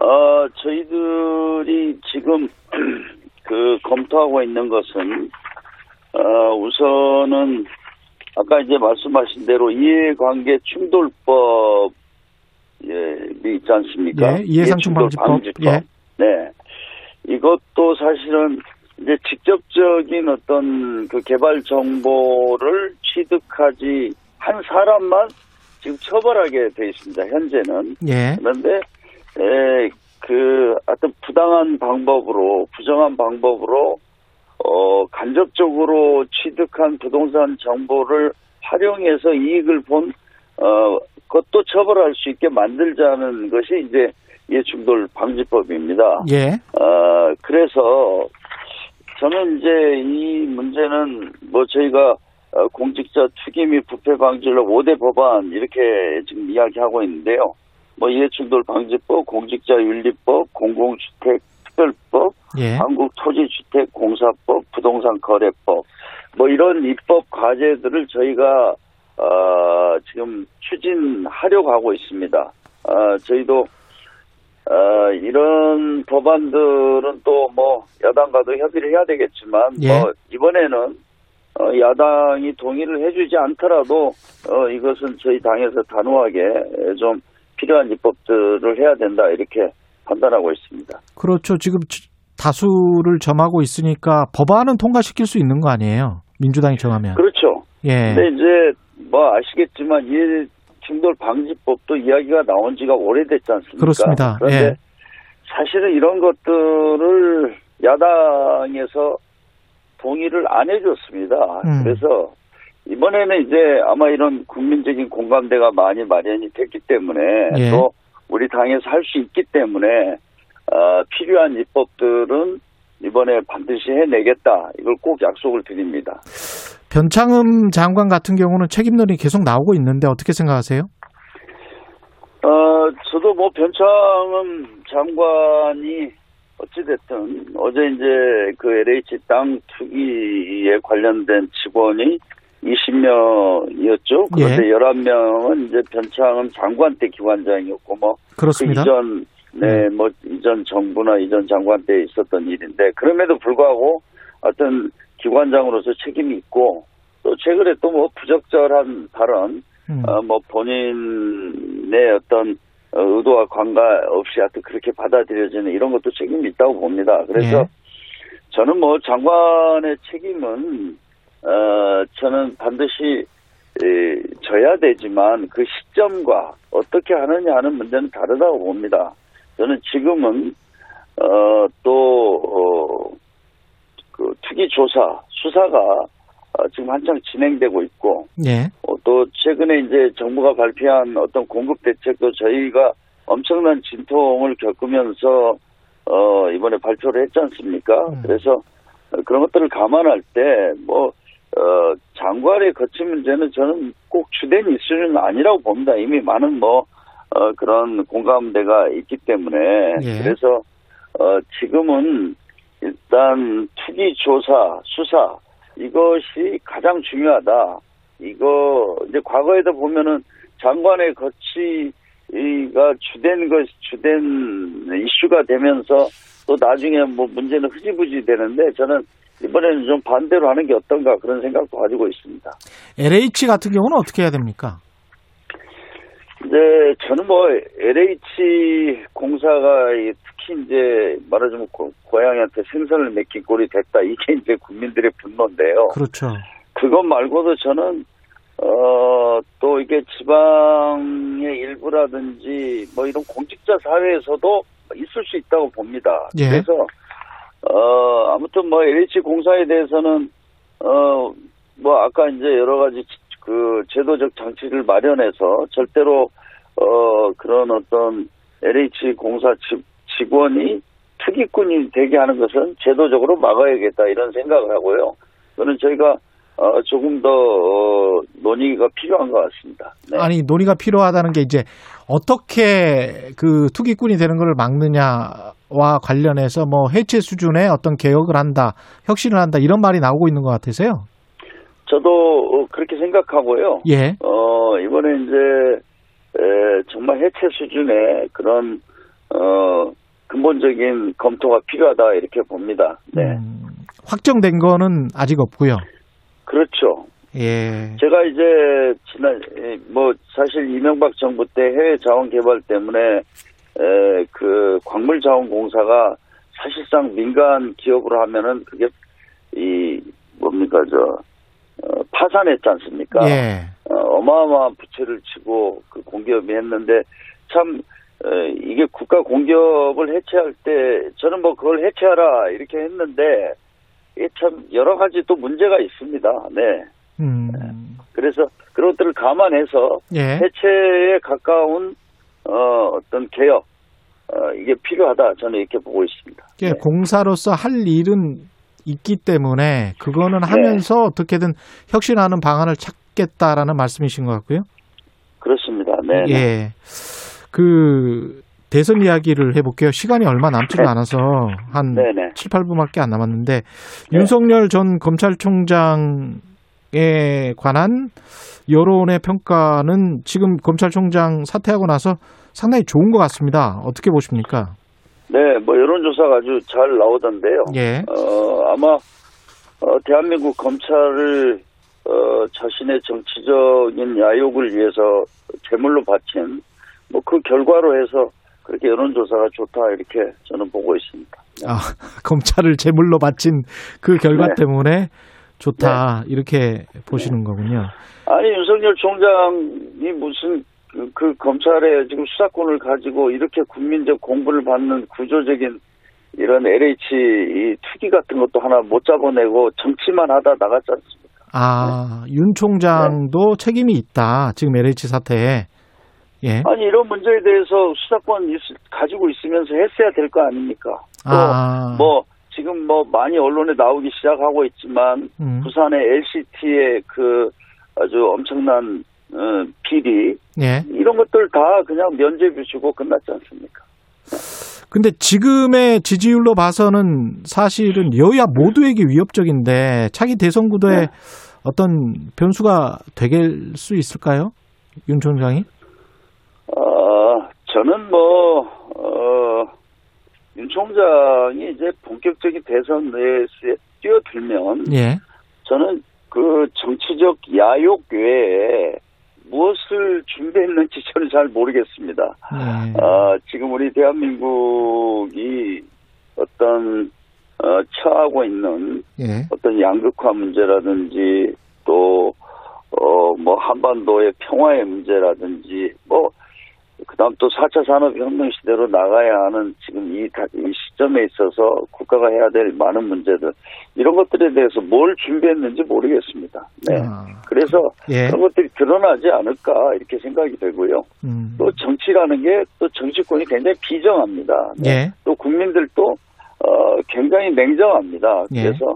어, 저희들이 지금 그 검토하고 있는 것은 어, 우선은 아까 이제 말씀하신 대로 이해관계 충돌법 예, 있지 않습니까? 예, 이해상충 방지법. 방지법. 예. 네. 이것도 사실은 이제 직접적인 어떤 그 개발 정보를 취득하지 한 사람만 지금 처벌하게 돼 있습니다. 현재는. 예. 그런데 에, 그 어떤 부당한 방법으로 부정한 방법으로 어 간접적으로 취득한 부동산 정보를 활용해서 이익을 본 어, 그것도 처벌할 수 있게 만들자는 것이 이제 이해충돌 방지법입니다. 예. 어, 그래서 저는 이제 이 문제는 뭐 저희가 어, 공직자 투기 및 부패 방지를 5대 법안 이렇게 지금 이야기하고 있는데요. 뭐 이해충돌 방지법, 공직자 윤리법, 공공주택 특별법, 예. 한국토지주택공사법, 부동산거래법 뭐 이런 입법 과제들을 저희가 어, 지금 추진하려고 하고 있습니다. 어, 저희도 어, 이런 법안들은 또 뭐 야당과도 협의를 해야 되겠지만 예. 뭐 이번에는 어, 야당이 동의를 해주지 않더라도 어, 이것은 저희 당에서 단호하게 좀 필요한 입법들을 해야 된다 이렇게 판단하고 있습니다. 그렇죠. 지금 다수를 점하고 있으니까 법안은 통과시킬 수 있는 거 아니에요? 민주당이 정하면. 그렇죠. 예. 근데 이제 뭐 아시겠지만 이 충돌 방지법도 이야기가 나온 지가 오래됐지 않습니까? 그렇습니다. 그런데 예. 사실은 이런 것들을 야당에서 동의를 안 해줬습니다. 음. 그래서 이번에는 이제 아마 이런 국민적인 공감대가 많이 마련이 됐기 때문에 예. 또 우리 당에서 할 수 있기 때문에 어, 필요한 입법들은 이번에 반드시 해내겠다. 이걸 꼭 약속을 드립니다. 변창흠 장관 같은 경우는 책임론이 계속 나오고 있는데 어떻게 생각하세요? 어, 저도 뭐 변창흠 장관이 어찌됐든 어제 이제 그 LH 땅 투기에 관련된 직원이 20명이었죠. 그런데 예. 11명은 이제 변창흠 장관 때 기관장이었고 뭐 그렇습니다. 그 이전 네, 뭐 이전 정부나 이전 장관 때 있었던 일인데 그럼에도 불구하고 어떤 기관장으로서 책임이 있고 또 최근에 또 뭐 부적절한 발언, 음. 어, 뭐 본인의 어떤 어, 의도와 관계없이 하여튼 그렇게 받아들여지는 이런 것도 책임이 있다고 봅니다. 그래서 예. 저는 뭐 장관의 책임은 어, 저는 반드시 에, 져야 되지만 그 시점과 어떻게 하느냐 하는 문제는 다르다고 봅니다. 저는 지금은 어, 또 어, 그 투기 조사 수사가 어, 지금 한창 진행되고 있고 예. 어, 또 최근에 이제 정부가 발표한 어떤 공급 대책도 저희가 엄청난 진통을 겪으면서 어, 이번에 발표를 했지 않습니까? 음. 그래서 어, 그런 것들을 감안할 때뭐 어, 장관의 거치 문제는 저는 꼭 주된 이슈는 아니라고 봅니다. 이미 많은 뭐 어, 그런 공감대가 있기 때문에 예. 그래서 어, 지금은 일단 투기 조사 수사 이것이 가장 중요하다. 이거 이제 과거에도 보면은 장관의 거치가 주된 것 주된 이슈가 되면서 또 나중에 뭐 문제는 흐지부지 되는데 저는 이번에는 좀 반대로 하는 게 어떤가 그런 생각도 가지고 있습니다. LH 같은 경우는 어떻게 해야 됩니까? 이제 저는 뭐 LH 공사가 특히 이제 말하자면 고, 고양이한테 생선을 맡긴 꼴이 됐다 이게 이제 국민들의 분노인데요. 그렇죠. 그것 말고도 저는 어 또 이게 지방의 일부라든지 뭐 이런 공직자 사회에서도 있을 수 있다고 봅니다. 예. 그래서 어 아무튼 뭐 LH 공사에 대해서는 어 뭐 아까 이제 여러 가지 그 제도적 장치를 마련해서 절대로 어 그런 어떤 LH 공사 지, 직원이 투기꾼이 되게 하는 것은 제도적으로 막아야겠다 이런 생각을 하고요. 그는 저희가 어, 조금 더 어, 논의가 필요한 것 같습니다. 네. 아니 논의가 필요하다는 게 이제 어떻게 그 투기꾼이 되는 것을 막느냐와 관련해서 뭐 해체 수준의 어떤 개혁을 한다, 혁신을 한다 이런 말이 나오고 있는 것 같아서요. 저도 그렇게 생각하고요. 예. 어 이번에 이제 에, 정말 해체 수준의 그런 어 근본적인 검토가 필요하다 이렇게 봅니다. 네. 음, 확정된 거는 아직 없고요. 그렇죠. 예. 제가 이제 지난 뭐 사실 이명박 정부 때 해외 자원 개발 때문에 에, 그 광물 자원공사가 사실상 민간 기업으로 하면은 그게 이 뭡니까 저 어, 파산했지 않습니까? 예. 어, 마어마한 부채를 치고 그 공기업이 했는데 참 에, 이게 국가 공기업을 해체할 때 저는 뭐 그걸 해체하라 이렇게 했는데 이게 참 여러 가지 또 문제가 있습니다. 네. 음. 그래서 그런 것들을 감안해서 예. 해체에 가까운 어, 어떤 개혁 어, 이게 필요하다 저는 이렇게 보고 있습니다. 예, 네. 공사로서 할 일은 있기 때문에 그거는 네. 하면서 네. 어떻게든 혁신하는 방안을 찾겠다라는 말씀이신 것 같고요. 그렇습니다. 네. 네. 예. 그 대선 이야기를 해볼게요. 시간이 얼마 남지도 네. 않아서 한 네네. 7, 8분밖에 안 남았는데 네. 윤석열 전 검찰총장에 관한 여론의 평가는 지금 검찰총장 사퇴하고 나서 상당히 좋은 것 같습니다. 어떻게 보십니까? 네, 뭐 여론조사가 아주 잘 나오던데요. 예. 어, 아마 어, 대한민국 검찰을 어, 자신의 정치적인 야욕을 위해서 제물로 바친 뭐 그 결과로 해서 그렇게 여론조사가 좋다 이렇게 저는 보고 있습니다. 네. 아 검찰을 제물로 바친 그 결과 네. 때문에 좋다 네. 이렇게 보시는 거군요. 아니 윤석열 총장이 무슨 그, 그 검찰의 지금 수사권을 가지고 이렇게 국민적 공분을 받는 구조적인 이런 LH 이 투기 같은 것도 하나 못 잡아내고 정치만 하다 나갔지 않습니까? 아, 네. 윤 총장도 네. 책임이 있다. 지금 LH 사태에. 예. 아니 이런 문제에 대해서 수사권 있, 가지고 있으면서 했어야 될 거 아닙니까? 아. 뭐 지금 뭐 많이 언론에 나오기 시작하고 있지만 음. 부산의 LCT의 그 아주 엄청난 어, 비리 예. 이런 것들 다 그냥 면죄부 주고 끝났지 않습니까? 근데 지금의 지지율로 봐서는 사실은 여야 모두에게 위협적인데 차기 대선 구도에 네. 어떤 변수가 되길 수 있을까요? 윤 총장이? 어, 저는 뭐, 어, 윤 총장이 이제 본격적인 대선 레이스에 뛰어들면, 예. 저는 그 정치적 야욕 외에 무엇을 준비했는지 저는 잘 모르겠습니다. 네. 어, 지금 우리 대한민국이 어떤 어, 처하고 있는 예. 어떤 양극화 문제라든지 또 어, 뭐 한반도의 평화의 문제라든지 뭐 그다음 또 4차 산업혁명 시대로 나가야 하는 지금 이, 이 시점에 있어서 국가가 해야 될 많은 문제들 이런 것들에 대해서 뭘 준비했는지 모르겠습니다. 네. 아, 그래서 예. 그런 것들이 드러나지 않을까 이렇게 생각이 되고요. 음. 또 정치라는 게 또 정치권이 굉장히 비정합니다. 네. 예. 또 국민들도 어, 굉장히 냉정합니다. 예. 그래서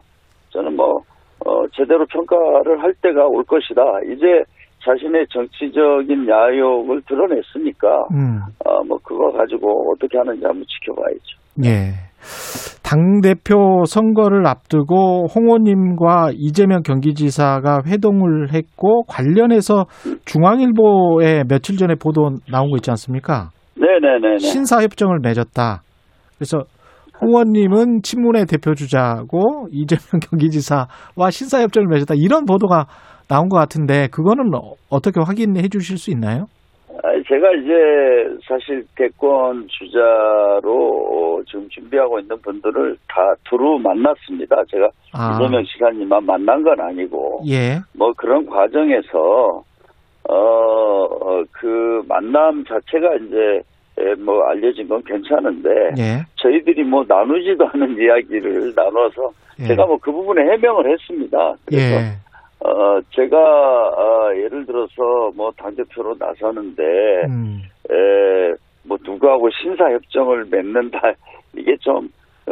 저는 뭐 어, 제대로 평가를 할 때가 올 것이다. 이제 자신의 정치적인 야욕을 드러냈으니까 음. 어, 뭐 그거 가지고 어떻게 하는지 한번 지켜봐야죠. 예. 당 대표 선거를 앞두고 홍 의원님과 이재명 경기지사가 회동을 했고 관련해서 중앙일보에 며칠 전에 보도 나온 거 있지 않습니까? 네네네. 신사 협정을 맺었다. 그래서 홍 의원님은 친문의 대표 주자고 이재명 경기지사와 신사 협정을 맺었다. 이런 보도가 나온 것 같은데 그거는 어떻게 확인해 주실 수 있나요? 제가 이제 사실 대권 주자로 지금 준비하고 있는 분들을 다 두루 만났습니다. 제가 아. 이재명 시사님만 만난 건 아니고 예. 뭐 그런 과정에서 어그 만남 자체가 이제 뭐 알려진 건 괜찮은데 예. 저희들이 뭐 나누지도 않은 이야기를 나눠서 예. 제가 뭐 그 부분에 해명을 했습니다. 그래서 예. 어, 제가, 어, 예를 들어서, 뭐, 당대표로 나서는데, 음. 에, 뭐 누구하고 신사 협정을 맺는다 이게 좀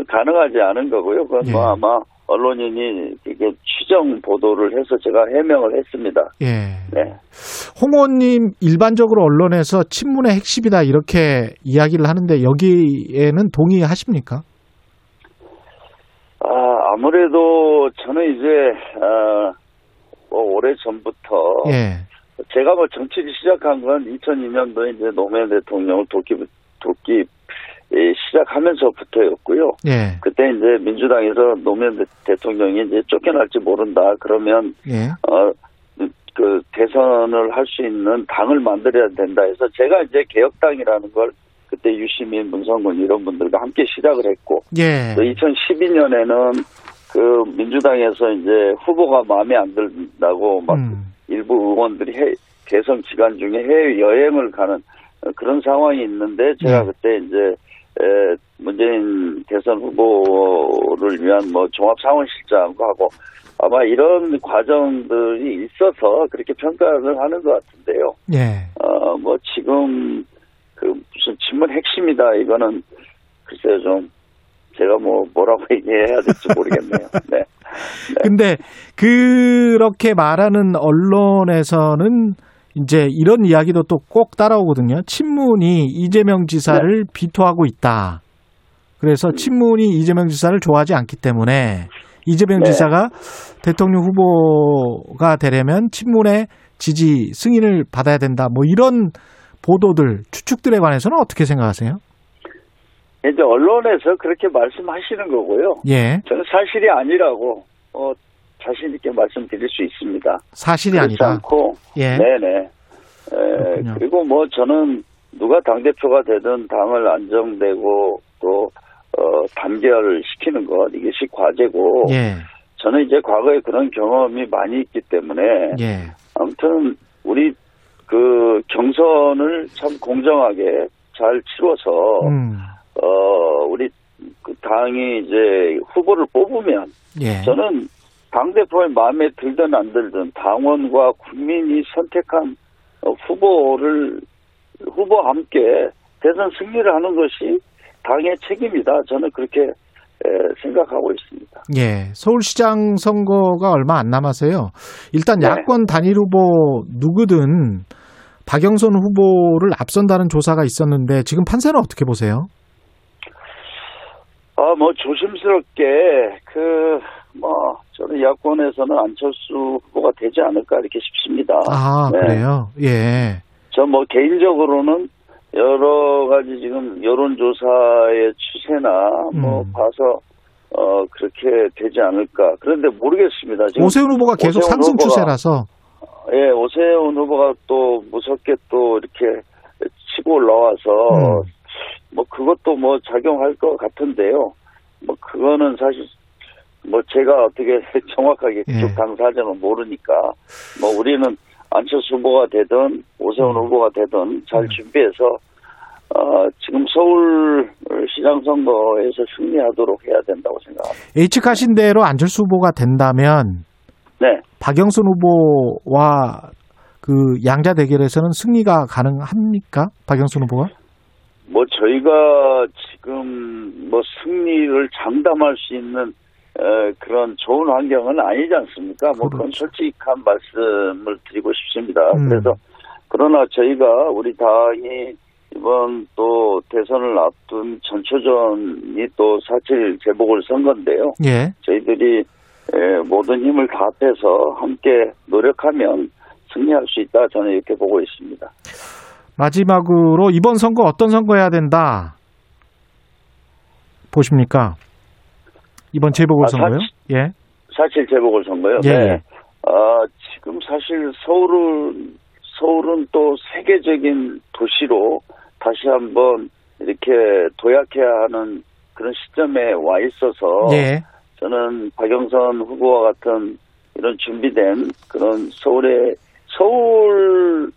가능하지 않은 거고요. 그건 뭐 예. 뭐 아마 언론인이 이게 추정 보도를 해서 제가 해명을 했습니다. 예. 네. 홍 의원님 일반적으로 언론에서 친문의 핵심이다 이렇게 이야기를 하는데 여기에는 동의하십니까? 아 아무래도 저는 이제 어, 뭐 오래 전부터 예. 제가 뭐 정치를 시작한 건 2002년도에 이제 노무현 대통령을 돕기 돕기 시작하면서부터였고요. 예. 그때 이제 민주당에서 노무현 대통령이 이제 쫓겨날지 모른다 그러면 예. 어 그 대선을 할 수 있는 당을 만들어야 된다 해서 제가 이제 개혁당이라는 걸 그때 유시민, 문성근 이런 분들과 함께 시작을 했고 예. 2012년에는 그 민주당에서 이제 후보가 마음에 안 든다고 막 음. 일부 의원들이 해, 대선 기간 중에 해외 여행을 가는 그런 상황이 있는데 제가 네. 그때 이제 에, 문재인 대선 후보를 위한 뭐 종합 상원실장도 하고 아마 이런 과정들이 있어서 그렇게 평가를 하는 것 같은데요. 예. 어 뭐 지금 그 무슨 친문 핵심이다 이거는 글쎄요 좀 제가 뭐 뭐라고 얘기해야 될지 모르겠네요. 네. 네. 근데 그렇게 말하는 언론에서는 이제 이런 이야기도 또 꼭 따라오거든요. 친문이 이재명 지사를 네. 비토하고 있다. 그래서 음. 친문이 이재명 지사를 좋아하지 않기 때문에 이재명 네. 지사가 대통령 후보가 되려면 친문의 지지 승인을 받아야 된다. 뭐 이런 보도들 추측들에 관해서는 어떻게 생각하세요? 이제 언론에서 그렇게 말씀하시는 거고요. 예. 저는 사실이 아니라고 어, 자신 있게 말씀드릴 수 있습니다. 사실이 아니다. 않고, 예. 네네. 에, 그리고 뭐 저는 누가 당 대표가 되든 당을 안정되고 또 어, 단결시키는 것 이것이 과제고. 예. 저는 이제 과거에 그런 경험이 많이 있기 때문에 예. 아무튼 우리 그 경선을 참 공정하게 잘 치러서 음. 어 우리 그 당이 이제 후보를 뽑으면 예. 저는 당 대표의 마음에 들든 안 들든 당원과 국민이 선택한 어, 후보를 후보와 함께 대선 승리를 하는 것이 당의 책임이다. 저는 그렇게 생각하고 있습니다. 예, 서울시장 선거가 얼마 안 남았어요. 일단 네. 야권 단일 후보 누구든 박영선 후보를 앞선다는 조사가 있었는데 지금 판세는 어떻게 보세요? 아, 뭐 조심스럽게 그 뭐 저는 야권에서는 안철수 후보가 되지 않을까 이렇게 싶습니다. 아 네. 그래요? 예. 저 뭐 개인적으로는 여러 가지 지금 여론조사의 추세나 뭐 음. 봐서 어 그렇게 되지 않을까. 그런데 모르겠습니다. 지금 오세훈 후보가 계속 오세훈 상승 후보가, 추세라서. 예, 오세훈 후보가 또 무섭게 또 이렇게 치고 올라와서 음. 뭐 그것도 뭐 작용할 것 같은데요. 뭐 그거는 사실 뭐 제가 어떻게 정확하게 그쪽 예. 당사자는 모르니까 뭐 우리는 안철수 후보가 되든 오세훈 음. 후보가 되든 잘 음. 준비해서 어, 지금 서울 시장 선거에서 승리하도록 해야 된다고 생각합니다. 예측하신 대로 안철수 후보가 된다면 네. 박영선 후보와 그 양자 대결에서는 승리가 가능합니까? 박영선 후보가? 뭐 저희가 지금 뭐 승리를 장담할 수 있는 어, 그런 좋은 환경은 아니지 않습니까? 뭐 그건 그렇죠. 솔직한 말씀을 드리고 싶습니다. 음. 그래서 그러나 저희가 우리 당이 이번 또 대선을 앞둔 전초전이 또 사실 제복을 선 건데요. 예. 저희들이 모든 힘을 다 합해서 함께 노력하면 승리할 수 있다 저는 이렇게 보고 있습니다. 마지막으로 이번 선거 어떤 선거 해야 된다 보십니까? 이번 재보궐선거요? 아, 예. 사실 재보궐선거요. 예. 네. 아, 지금 사실 서울은 서울은 또 세계적인 도시로 다시 한번 이렇게 도약해야 하는 그런 시점에 와 있어서 예. 저는 박영선 후보와 같은 이런 준비된 그런 서울의 서울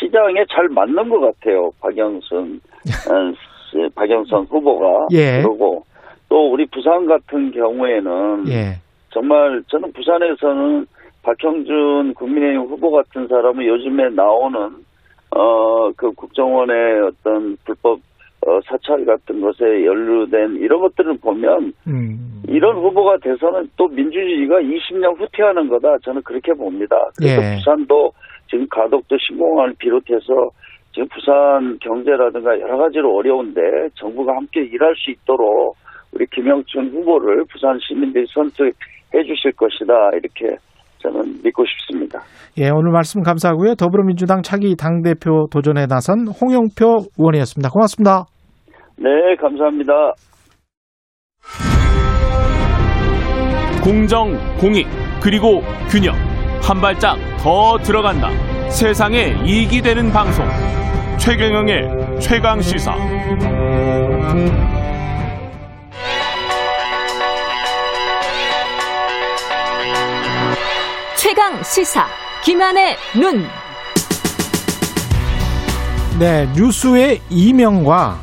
시장에 잘 맞는 것 같아요. 박영선 어, 박영선 후보가 예. 그리고 또 우리 부산 같은 경우에는 예. 정말 저는 부산에서는 박형준 국민의힘 후보 같은 사람은 요즘에 나오는 어, 그 국정원의 어떤 불법 어, 사찰 같은 것에 연루된 이런 것들을 보면 음. 이런 후보가 돼서는 또 민주주의가 20년 후퇴하는 거다 저는 그렇게 봅니다. 그래서 예. 부산도 지금 가덕도 신공항을 비롯해서 지금 부산 경제라든가 여러 가지로 어려운데 정부가 함께 일할 수 있도록 우리 김영춘 후보를 부산 시민들이 선택해 주실 것이다 이렇게 저는 믿고 싶습니다. 예, 오늘 말씀 감사하고요. 더불어민주당 차기 당 대표 도전에 나선 홍영표 의원이었습니다. 고맙습니다. 네, 감사합니다. 공정, 공익, 그리고 균형. 한 발짝 더 들어간다. 세상에 이익이 되는 방송. 최경영의 최강 시사. 최강 시사 김한의 눈. 네, 뉴스의 이명과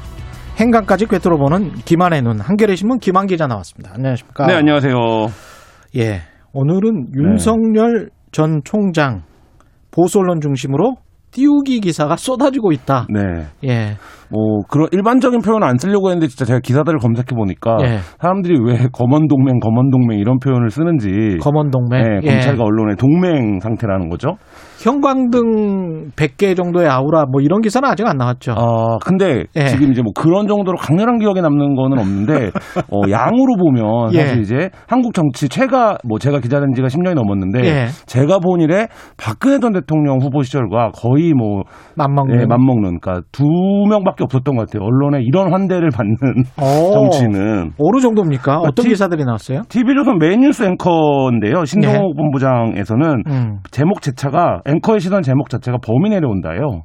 행간까지 꿰뚫어보는 김한의 눈. 한겨레 신문 김한 기자 나왔습니다. 안녕하십니까? 네, 안녕하세요. 예, 오늘은 윤석열 네. 전 총장 보수 언론 중심으로 띄우기 기사가 쏟아지고 있다. 네. 예. 뭐 그런 일반적인 표현을 안 쓰려고 했는데 진짜 제가 기사들을 검색해 보니까 예. 사람들이 왜 검언 동맹, 검언 동맹 이런 표현을 쓰는지 검언 동맹. 네, 예. 검찰과 언론의 동맹 상태라는 거죠. 형광등 100개 정도의 아우라 뭐 이런 기사는 아직 안 나왔죠. 아, 근데 예. 지금 이제 뭐 그런 정도로 강렬한 기억에 남는 거는 없는데 어, 양으로 보면 예. 사실 이제 한국 정치 최가 뭐 제가 기자된 지가 10년이 넘었는데 예. 제가 본 일에 박근혜 전 대통령 후보 시절과 거의 뭐 맞먹는 예, 맞먹는 그러니까 두 명밖에 없었던 것 같아요. 언론에 이런 환대를 받는 오, 정치는 어느 정도입니까? 그러니까 어떤 티, 기사들이 나왔어요? TV조선 메인뉴스 앵커인데요. 신동욱 네. 본부장에서는 음. 제목 제차가 앵커의 시선 제목 자체가 범이 내려온다요.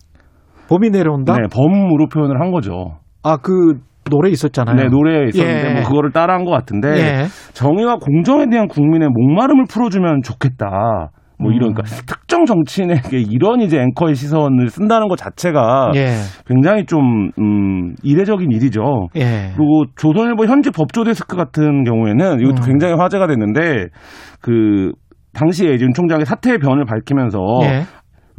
범이 내려온다? 네, 범으로 표현을 한 거죠. 아, 그 노래 있었잖아요. 네, 노래 있었는데 예. 뭐 그거를 따라한 것 같은데 예. 정의와 공정에 대한 국민의 목마름을 풀어주면 좋겠다. 뭐 이런 그러니까 음. 특정 정치인에게 이런 이제 앵커의 시선을 쓴다는 것 자체가 예. 굉장히 좀 음, 이례적인 일이죠. 예. 그리고 조선일보 현지 법조 데스크 같은 경우에는 이것도 음. 굉장히 화제가 됐는데 그 당시에 윤 총장이 사태의 변을 밝히면서 예.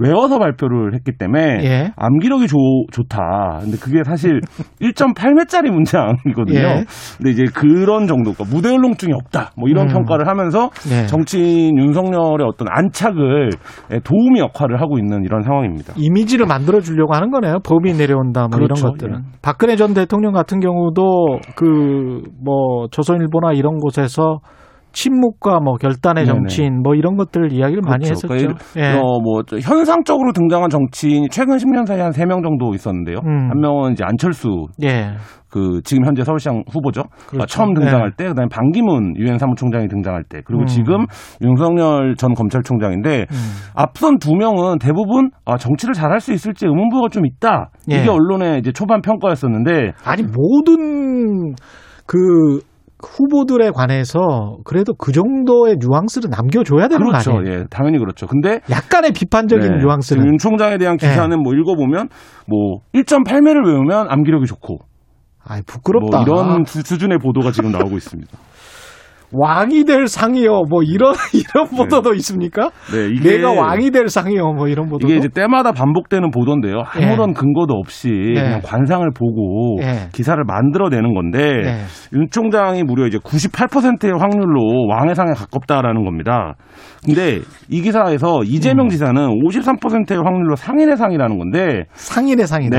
외워서 발표를 했기 때문에 예. 암기력이 좋, 좋다. 근데 그게 사실 1.8매짜리 문장이거든요. 예. 근데 이제 그런 정도, 그러니까 무대 울렁증이 없다. 뭐 이런 음. 평가를 하면서 예. 정치인 윤석열의 어떤 안착을 도움이 역할을 하고 있는 이런 상황입니다. 이미지를 만들어 주려고 하는 거네요. 법이 내려온다. 뭐 그렇죠. 이런 것들은. 예. 박근혜 전 대통령 같은 경우도 그 뭐 조선일보나 이런 곳에서 침묵과 뭐 결단의 정치인. 뭐 이런 것들 이야기를 그렇죠. 많이 했었죠. 그러니까 예. 어, 뭐 현상적으로 등장한 정치인이 최근 10년 사이에 한 3명 정도 있었는데요. 음. 한 명은 이제 안철수 예. 그 지금 현재 서울시장 후보죠. 그렇죠. 처음 등장할 네. 때 그다음에 반기문 유엔 사무총장이 등장할 때 그리고 음. 지금 윤석열 전 검찰총장인데 음. 앞선 두 명은 대부분 아, 정치를 잘할 수 있을지 의문부가 좀 있다. 예. 이게 언론의 이제 초반 평가였었는데 아니 모든 그 후보들에 관해서 그래도 그 정도의 뉘앙스를 남겨줘야 되는 그렇죠. 거 아니에요? 예, 당연히 그렇죠. 근데 약간의 비판적인 네, 뉘앙스는 윤 총장에 대한 기사는 네. 뭐 읽어보면 뭐 1.8매를 외우면 암기력이 좋고 아 부끄럽다. 뭐 이런 수준의 보도가 지금 나오고 있습니다. 왕이 될 상이요. 뭐 이런 이런 네. 보도도 네. 있습니까? 네, 내가 왕이 될 상이요. 뭐 이런 보도. 이게 이제 때마다 반복되는 보도인데요. 아무런 네. 근거도 없이 네. 그냥 관상을 보고 네. 기사를 만들어내는 건데 네. 윤 총장이 무려 이제 98%의 확률로 왕의 상에 가깝다라는 겁니다. 근데 이 기사에서 이재명 음. 지사는 53%의 확률로 상인의 상이라는 건데 상인의 상이다.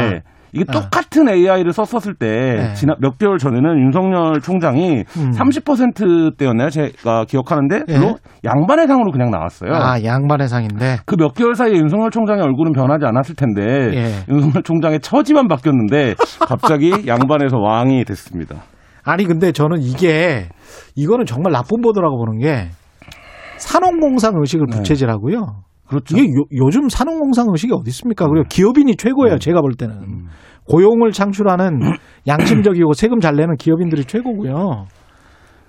네. 이게 아. 똑같은 AI를 썼었을 때 네. 지난 몇 개월 전에는 윤석열 총장이 음. 30%대였나요? 제가 기억하는데 네. 물론 양반의 상으로 그냥 나왔어요. 아 양반의 상인데 그 몇 개월 사이에 윤석열 총장의 얼굴은 변하지 않았을 텐데 예. 윤석열 총장의 처지만 바뀌었는데 갑자기 양반에서 왕이 됐습니다. 아니 근데 저는 이게 이거는 정말 나쁜 보도라고 보는 게 산업공상 의식을 네. 부채질하고요. 네. 그렇죠. 이게 요, 즘 산업공상 의식이 어디 있습니까? 그리고 기업인이 최고예요. 네. 제가 볼 때는. 음. 고용을 창출하는 양심적이고 세금 잘 내는 기업인들이 최고고요.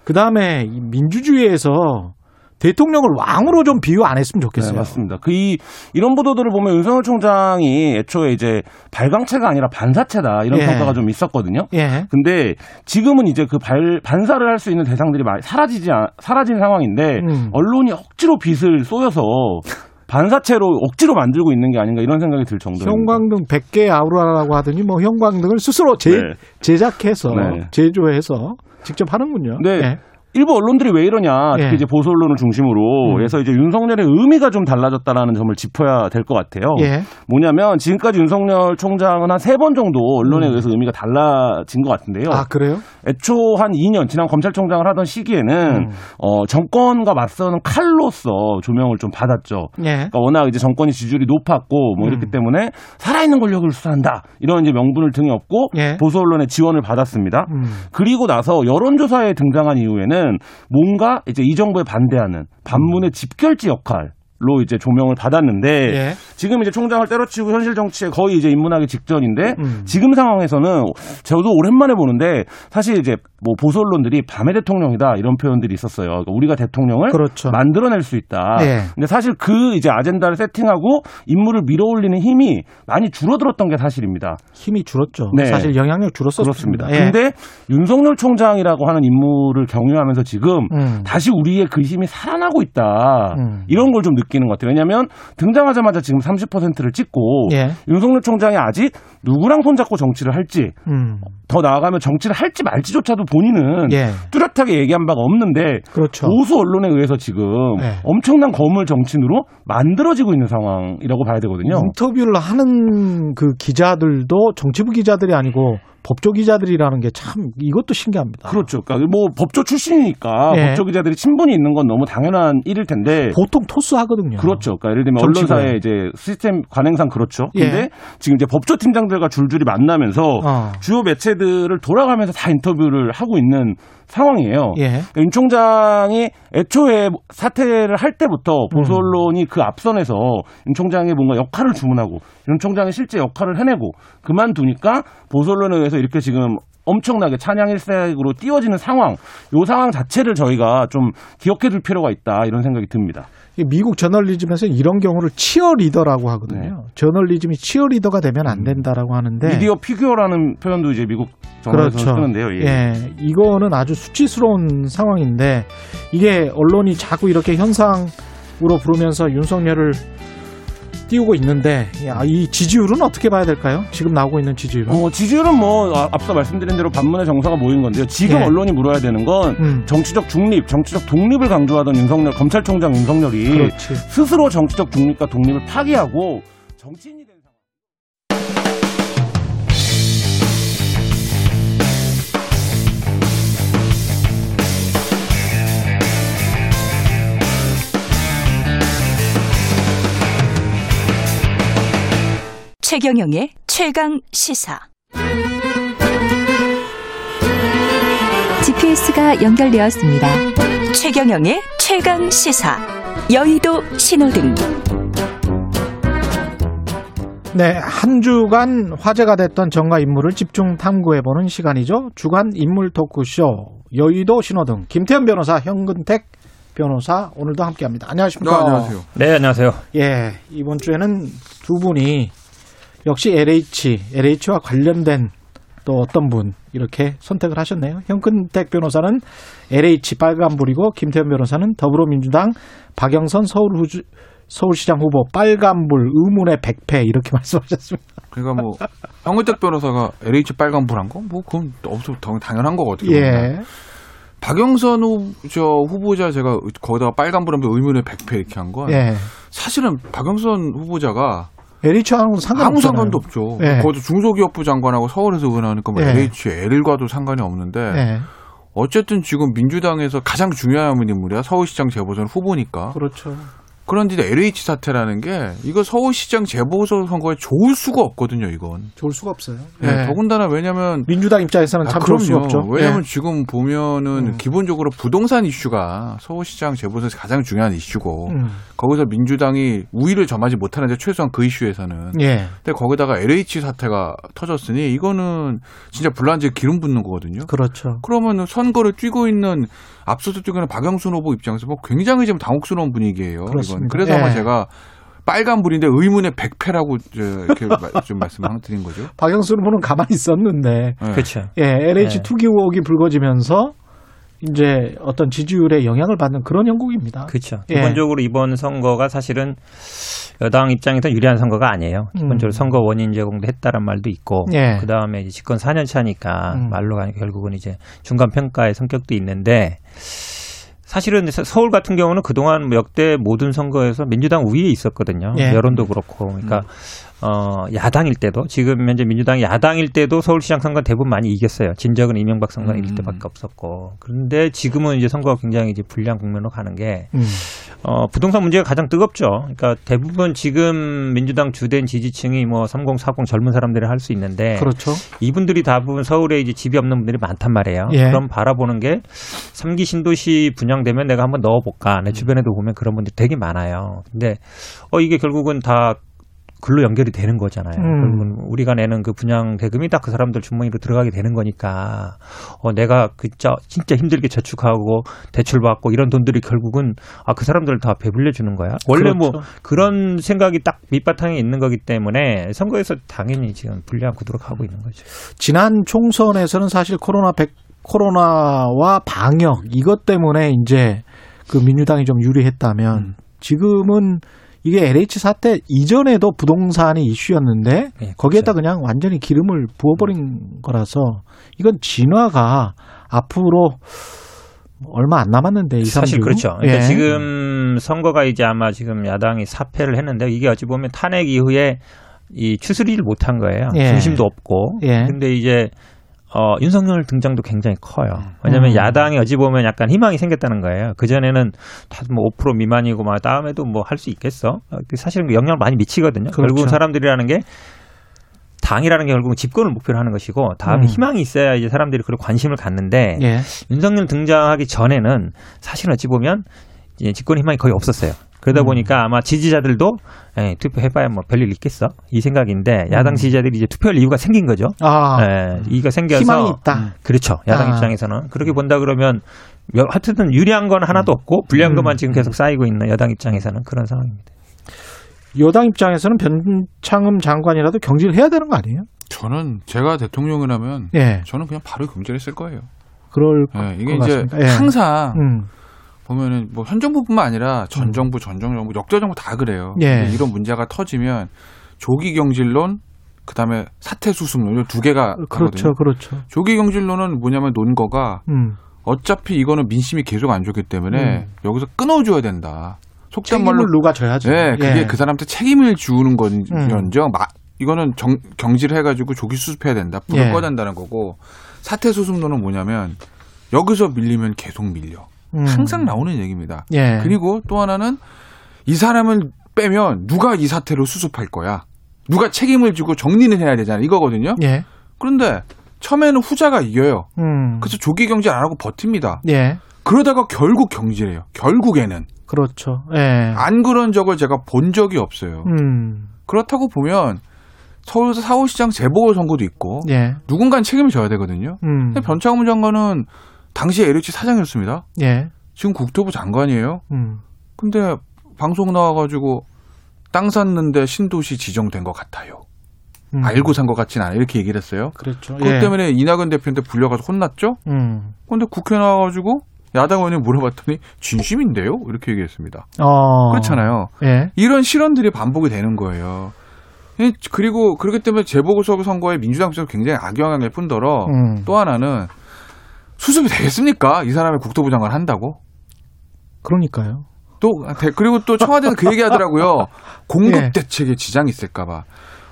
그 다음에 민주주의에서 대통령을 왕으로 좀 비유 안 했으면 좋겠어요. 네, 맞습니다. 그 이, 이런 보도들을 보면 윤석열 총장이 애초에 이제 발광체가 아니라 반사체다 이런 예. 평가가 좀 있었거든요. 예. 근데 지금은 이제 그 발, 반사를 할 수 있는 대상들이 많이 사라지지 사라진 상황인데 음. 언론이 억지로 빛을 쏘여서 반사체로 억지로 만들고 있는 게 아닌가 이런 생각이 들 정도입니다. 형광등 100개 아우라라고 하더니 뭐 형광등을 스스로 제, 네. 제작해서 네. 제조해서 직접 하는군요. 네. 네. 일부 언론들이 왜 이러냐, 특히 예. 이제 보수 언론을 중심으로 음. 해서 이제 윤석열의 의미가 좀 달라졌다라는 점을 짚어야 될 것 같아요. 예. 뭐냐면 지금까지 윤석열 총장은 한 세 번 정도 언론에 음. 의해서 의미가 달라진 것 같은데요. 아 그래요? 애초 한 2년 지난 검찰총장을 하던 시기에는 음. 어, 정권과 맞서는 칼로서 조명을 좀 받았죠. 예. 그러니까 워낙 이제 정권이 지지율이 높았고 뭐 이렇기 음. 때문에 살아있는 권력을 수사한다 이런 이제 명분을 등에 업고 예. 보수 언론의 지원을 받았습니다. 음. 그리고 나서 여론조사에 등장한 이후에는 보면은 뭔가 이제 이 정부에 반대하는 반문의 집결지 역할 로 이제 조명을 받았는데 예. 지금 이제 총장을 때려치고 현실 정치에 거의 이제 입문하기 직전인데 음. 지금 상황에서는 저도 오랜만에 보는데 사실 이제 뭐 보수 언론들이 밤의 대통령이다 이런 표현들이 있었어요. 그러니까 우리가 대통령을 그렇죠. 만들어낼 수 있다. 예. 근데 사실 그 이제 아젠다를 세팅하고 인물을 밀어올리는 힘이 많이 줄어들었던 게 사실입니다. 힘이 줄었죠. 네. 사실 영향력 줄었었습니다. 그렇습니다. 예. 근데 윤석열 총장이라고 하는 인물을 경유하면서 지금 음. 다시 우리의 그 힘이 살아나고 있다. 음. 이런 걸 좀 느끼 느끼는 것 같아요. 왜냐하면 등장하자마자 지금 30%를 찍고 예. 윤석열 총장이 아직 누구랑 손잡고 정치를 할지 음. 더 나아가면 정치를 할지 말지조차도 본인은 예. 뚜렷하게 얘기한 바가 없는데 그렇죠. 보수 언론에 의해서 지금 예. 엄청난 거물 정치인으로 만들어지고 있는 상황이라고 봐야 되거든요. 인터뷰를 하는 그 기자들도 정치부 기자들이 아니고 법조 기자들이라는 게 참 이것도 신기합니다. 그렇죠. 그러니까 뭐 법조 출신이니까 네. 법조 기자들이 친분이 있는 건 너무 당연한 일일 텐데 보통 토스하거든요. 그렇죠. 그러니까 예를 들면 언론사의 이제 시스템 관행상 그렇죠. 예. 근데 예. 지금 이제 법조 팀장들과 줄줄이 만나면서 어. 주요 매체들을 돌아가면서 다 인터뷰를 하고 있는 상황이에요. 예. 그러니까 윤 총장이 애초에 사퇴를 할 때부터 보수 음. 언론이 그 앞선에서 윤 총장의 뭔가 역할을 주문하고 윤 총장의 실제 역할을 해내고 그만두니까 보수 언론에 의해서 이렇게 지금 엄청나게 찬양 일색으로 띄워지는 상황, 요 상황 자체를 저희가 좀 기억해 둘 필요가 있다 이런 생각이 듭니다. 미국 저널리즘에서 이런 경우를 치어리더라고 하거든요. 네. 저널리즘이 치어리더가 되면 안 음. 된다라고 하는데 미디어 피규어라는 표현도 이제 미국 정널에서 그렇죠. 쓰는데요. 예. 예. 이거는 아주 수치스러운 상황인데 이게 언론이 자꾸 이렇게 현상으로 부르면서 윤석열을 띄우고 있는데 이 지지율은 어떻게 봐야 될까요? 지금 나오고 있는 지지율은? 어, 지지율은 뭐 아, 앞서 말씀드린 대로 반문의 정서가 모인 건데요. 지금 네. 언론이 물어야 되는 건 음. 정치적 중립, 정치적 독립을 강조하던 윤석열 검찰총장 윤석열이 그렇지. 스스로 정치적 중립과 독립을 파기하고 정치인 최경영의 최강 시사. GPS가 연결되었습니다. 최경영의 최강 시사. 여의도 신호등. 네, 한 주간 화제가 됐던 정가 인물을 집중 탐구해보는 시간이죠. 주간 인물 토크쇼 여의도 신호등 김태현 변호사, 현근택 변호사 오늘도 함께합니다. 안녕하십니까? 네, 안녕하세요. 네, 안녕하세요. 예, 이번 주에는 두 분이 역시 LH, LH와 관련된 또 어떤 분 이렇게 선택을 하셨네요. 현근택 변호사는 LH 빨간불이고 김태현 변호사는 더불어민주당 박영선 서울 후주, 서울시장 후보 빨간불 의문의 백패 이렇게 말씀하셨습니다. 그러니까 뭐 현근택 변호사가 LH 빨간불 한 거? 뭐 그건 없어 당연한 거거든요. 예. 박영선 후, 저 후보자 제가 거기다가 빨간불 하면서 의문의 백패 이렇게 한 건. 예. 사실은 박영선 후보자가 LH하고는 상관 아무 상관도 없죠. 네. 거기도 중소기업부 장관하고 서울에서 의원하니까 뭐 네. LH, L과도 상관이 없는데 네. 어쨌든 지금 민주당에서 가장 중요한 인물이야. 서울시장 재보선 후보니까. 그렇죠. 그런데 LH 사태라는 게 이거 서울시장 재보선 선거에 좋을 수가 없거든요. 이건 좋을 수가 없어요. 네. 네. 더군다나 왜냐하면 민주당 입장에서는 참 아, 좋을 수 없죠. 왜냐하면 네. 지금 보면은 음. 기본적으로 부동산 이슈가 서울시장 재보선에서 가장 중요한 이슈고 음. 거기서 민주당이 우위를 점하지 못하는데 최소한 그 이슈에서는. 예. 근데 거기다가 LH 사태가 터졌으니 이거는 진짜 불란지에 기름 붓는 거거든요. 그렇죠. 그러면 선거를 뛰고 있는 앞서서 있는 박영순 후보 입장에서 뭐 굉장히 좀 당혹스러운 분위기예요. 그렇습니다. 이건. 그래서 예. 아마 제가 빨간불인데 의문의 백패라고 이렇게 좀 말씀을 드린 거죠. 박영순 후보는 가만히 있었는데. 네. 그렇죠. 예, LH 네. 투기 의혹이 불거지면서 이제 어떤 지지율에 영향을 받는 그런 형국입니다. 그렇죠. 예. 기본적으로 이번 선거가 사실은 여당 입장에서 유리한 선거가 아니에요. 기본적으로 음. 선거 원인 제공도 했다란 말도 있고 예. 그 다음에 이제 집권 4년 차니까 음. 말로 가니까 결국은 이제 중간 평가의 성격도 있는데 사실은 서울 같은 경우는 그동안 역대 모든 선거에서 민주당 우위에 있었거든요. 예. 여론도 그렇고. 그러니까 음. 어, 야당일 때도 지금 현재 민주당이 야당일 때도 서울시장 선거 대부분 많이 이겼어요. 진적은 이명박 이길 음. 때밖에 없었고. 그런데 지금은 이제 선거가 굉장히 이제 불리한 국면으로 가는 게 음. 어, 부동산 문제가 가장 뜨겁죠. 그러니까 대부분 지금 민주당 주된 지지층이 뭐 30, 40 젊은 사람들이 할 수 있는데 그렇죠. 이분들이 대부분 서울에 이제 집이 없는 분들이 많단 말이에요. 예. 그럼 바라보는 게 3기 신도시 분양되면 내가 한번 넣어 볼까. 내 음. 주변에도 보면 그런 분들이 되게 많아요. 근데 어 이게 결국은 다 글로 연결이 되는 거잖아요. 음. 우리가 내는 그 분양 대금이 딱 그 사람들 주머니로 들어가게 되는 거니까 어 내가 그짜 진짜 힘들게 저축하고 대출 받고 이런 돈들이 결국은 아 그 사람들을 다 배불려 주는 거야. 원래 뭐 그렇죠. 뭐 그런 생각이 딱 밑바탕에 있는 거기 때문에 선거에서 당연히 지금 불리한 구도로 가고 있는 거죠. 지난 총선에서는 사실 코로나 백 코로나와 방역 이것 때문에 이제 그 민주당이 좀 유리했다면 음. 지금은 이게 LH 사태 이전에도 부동산이 이슈였는데 네, 거기에다 그렇죠. 그냥 완전히 기름을 부어버린 거라서 이건 진화가 앞으로 얼마 안 남았는데 이 사실 그렇죠. 그러니까 예. 지금 선거가 이제 아마 지금 야당이 사패를 했는데 이게 어찌 보면 탄핵 이후에 이 추스리를 못한 거예요. 예. 중심도 없고. 예. 근데 이제 어, 윤석열 등장도 굉장히 커요. 왜냐하면 음. 야당이 어찌 보면 약간 희망이 생겼다는 거예요. 그 전에는 다뭐5% 미만이고 막 다음에도 뭐 할 수 있겠어. 사실은 영향을 많이 미치거든요. 그렇죠. 결국은 사람들이라는 게 당이라는 게 결국은 집권을 목표로 하는 것이고 다음에 음. 희망이 있어야 이제 사람들이 그런 관심을 갖는데 예. 윤석열 등장하기 전에는 사실 어찌 보면 이제 집권 희망이 거의 없었어요. 그러다 음. 보니까 아마 지지자들도 에, 투표해봐야 뭐 별일 있겠어 이 생각인데 야당 음. 지지자들이 이제 투표할 이유가 생긴 거죠. 아, 에, 이가 생겨서 희망이 있다. 음, 그렇죠. 야당 아. 입장에서는 그렇게 본다 그러면 하여튼 유리한 건 하나도 음. 없고 불리한 음. 것만 지금 계속 쌓이고 있는 여당 입장에서는 그런 상황입니다. 여당 입장에서는 변창흠 장관이라도 경질을 해야 되는 거 아니에요? 저는 제가 대통령이라면 예. 저는 그냥 바로 경질했을 거예요. 그럴 예, 이게 이제 예. 항상 음. 보면은 뭐 현 정부뿐만 아니라 전 음. 정부, 전 정부, 역대 정부 다 그래요. 예. 이런 문제가 터지면 조기 경질론 그다음에 사태 수습론 두 개가 그렇죠, 하거든요. 그렇죠. 조기 경질론은 뭐냐면 논거가 음. 어차피 이거는 민심이 계속 안 좋기 때문에 음. 여기서 끊어줘야 된다. 속된 말로 누가 져야죠. 네, 그게 예. 그 사람한테 책임을 지우는 건죠. 음. 이거는 정, 경질을 해가지고 조기 수습해야 된다. 불을 예. 꺼야 된다는 거고 사태 수습론은 뭐냐면 여기서 밀리면 계속 밀려. 음. 항상 나오는 얘기입니다. 예. 그리고 또 하나는 이 사람을 빼면 누가 이 사태를 수습할 거야. 누가 책임을 지고 정리는 해야 되잖아. 이거거든요. 예. 그런데 처음에는 후자가 이겨요. 음. 그래서 조기 경질 안 하고 버팁니다. 예. 그러다가 결국 경질해요. 결국에는. 그렇죠. 예. 안 그런 적을 제가 본 적이 없어요. 음. 그렇다고 보면 서울 서울시장 재보궐 선거도 있고 예. 누군가는 책임을 져야 되거든요. 음. 근데 변창흠 장관은 당시 LH 사장이었습니다. 예. 지금 국토부 장관이에요. 음. 근데 방송 나와가지고 땅 샀는데 신도시 지정된 것 같아요. 음. 알고 산 것 같진 않아 이렇게 얘기를 했어요. 그렇죠. 그것 예. 때문에 이낙연 대표한테 불려가서 혼났죠. 음. 근데 국회 나와가지고 야당 의원이 물어봤더니 진심인데요? 이렇게 얘기했습니다. 어. 그렇잖아요. 예. 이런 실언들이 반복이 되는 거예요. 그리고 그렇기 때문에 재보궐 선거에 민주당 입장에서 굉장히 악영향을 뿐더러 음. 또 하나는 수습이 되겠습니까? 이 사람이 국토부 장관 한다고? 그러니까요. 또 그리고 또 청와대는 그 얘기하더라고요. 공급 예. 대책에 지장이 있을까봐.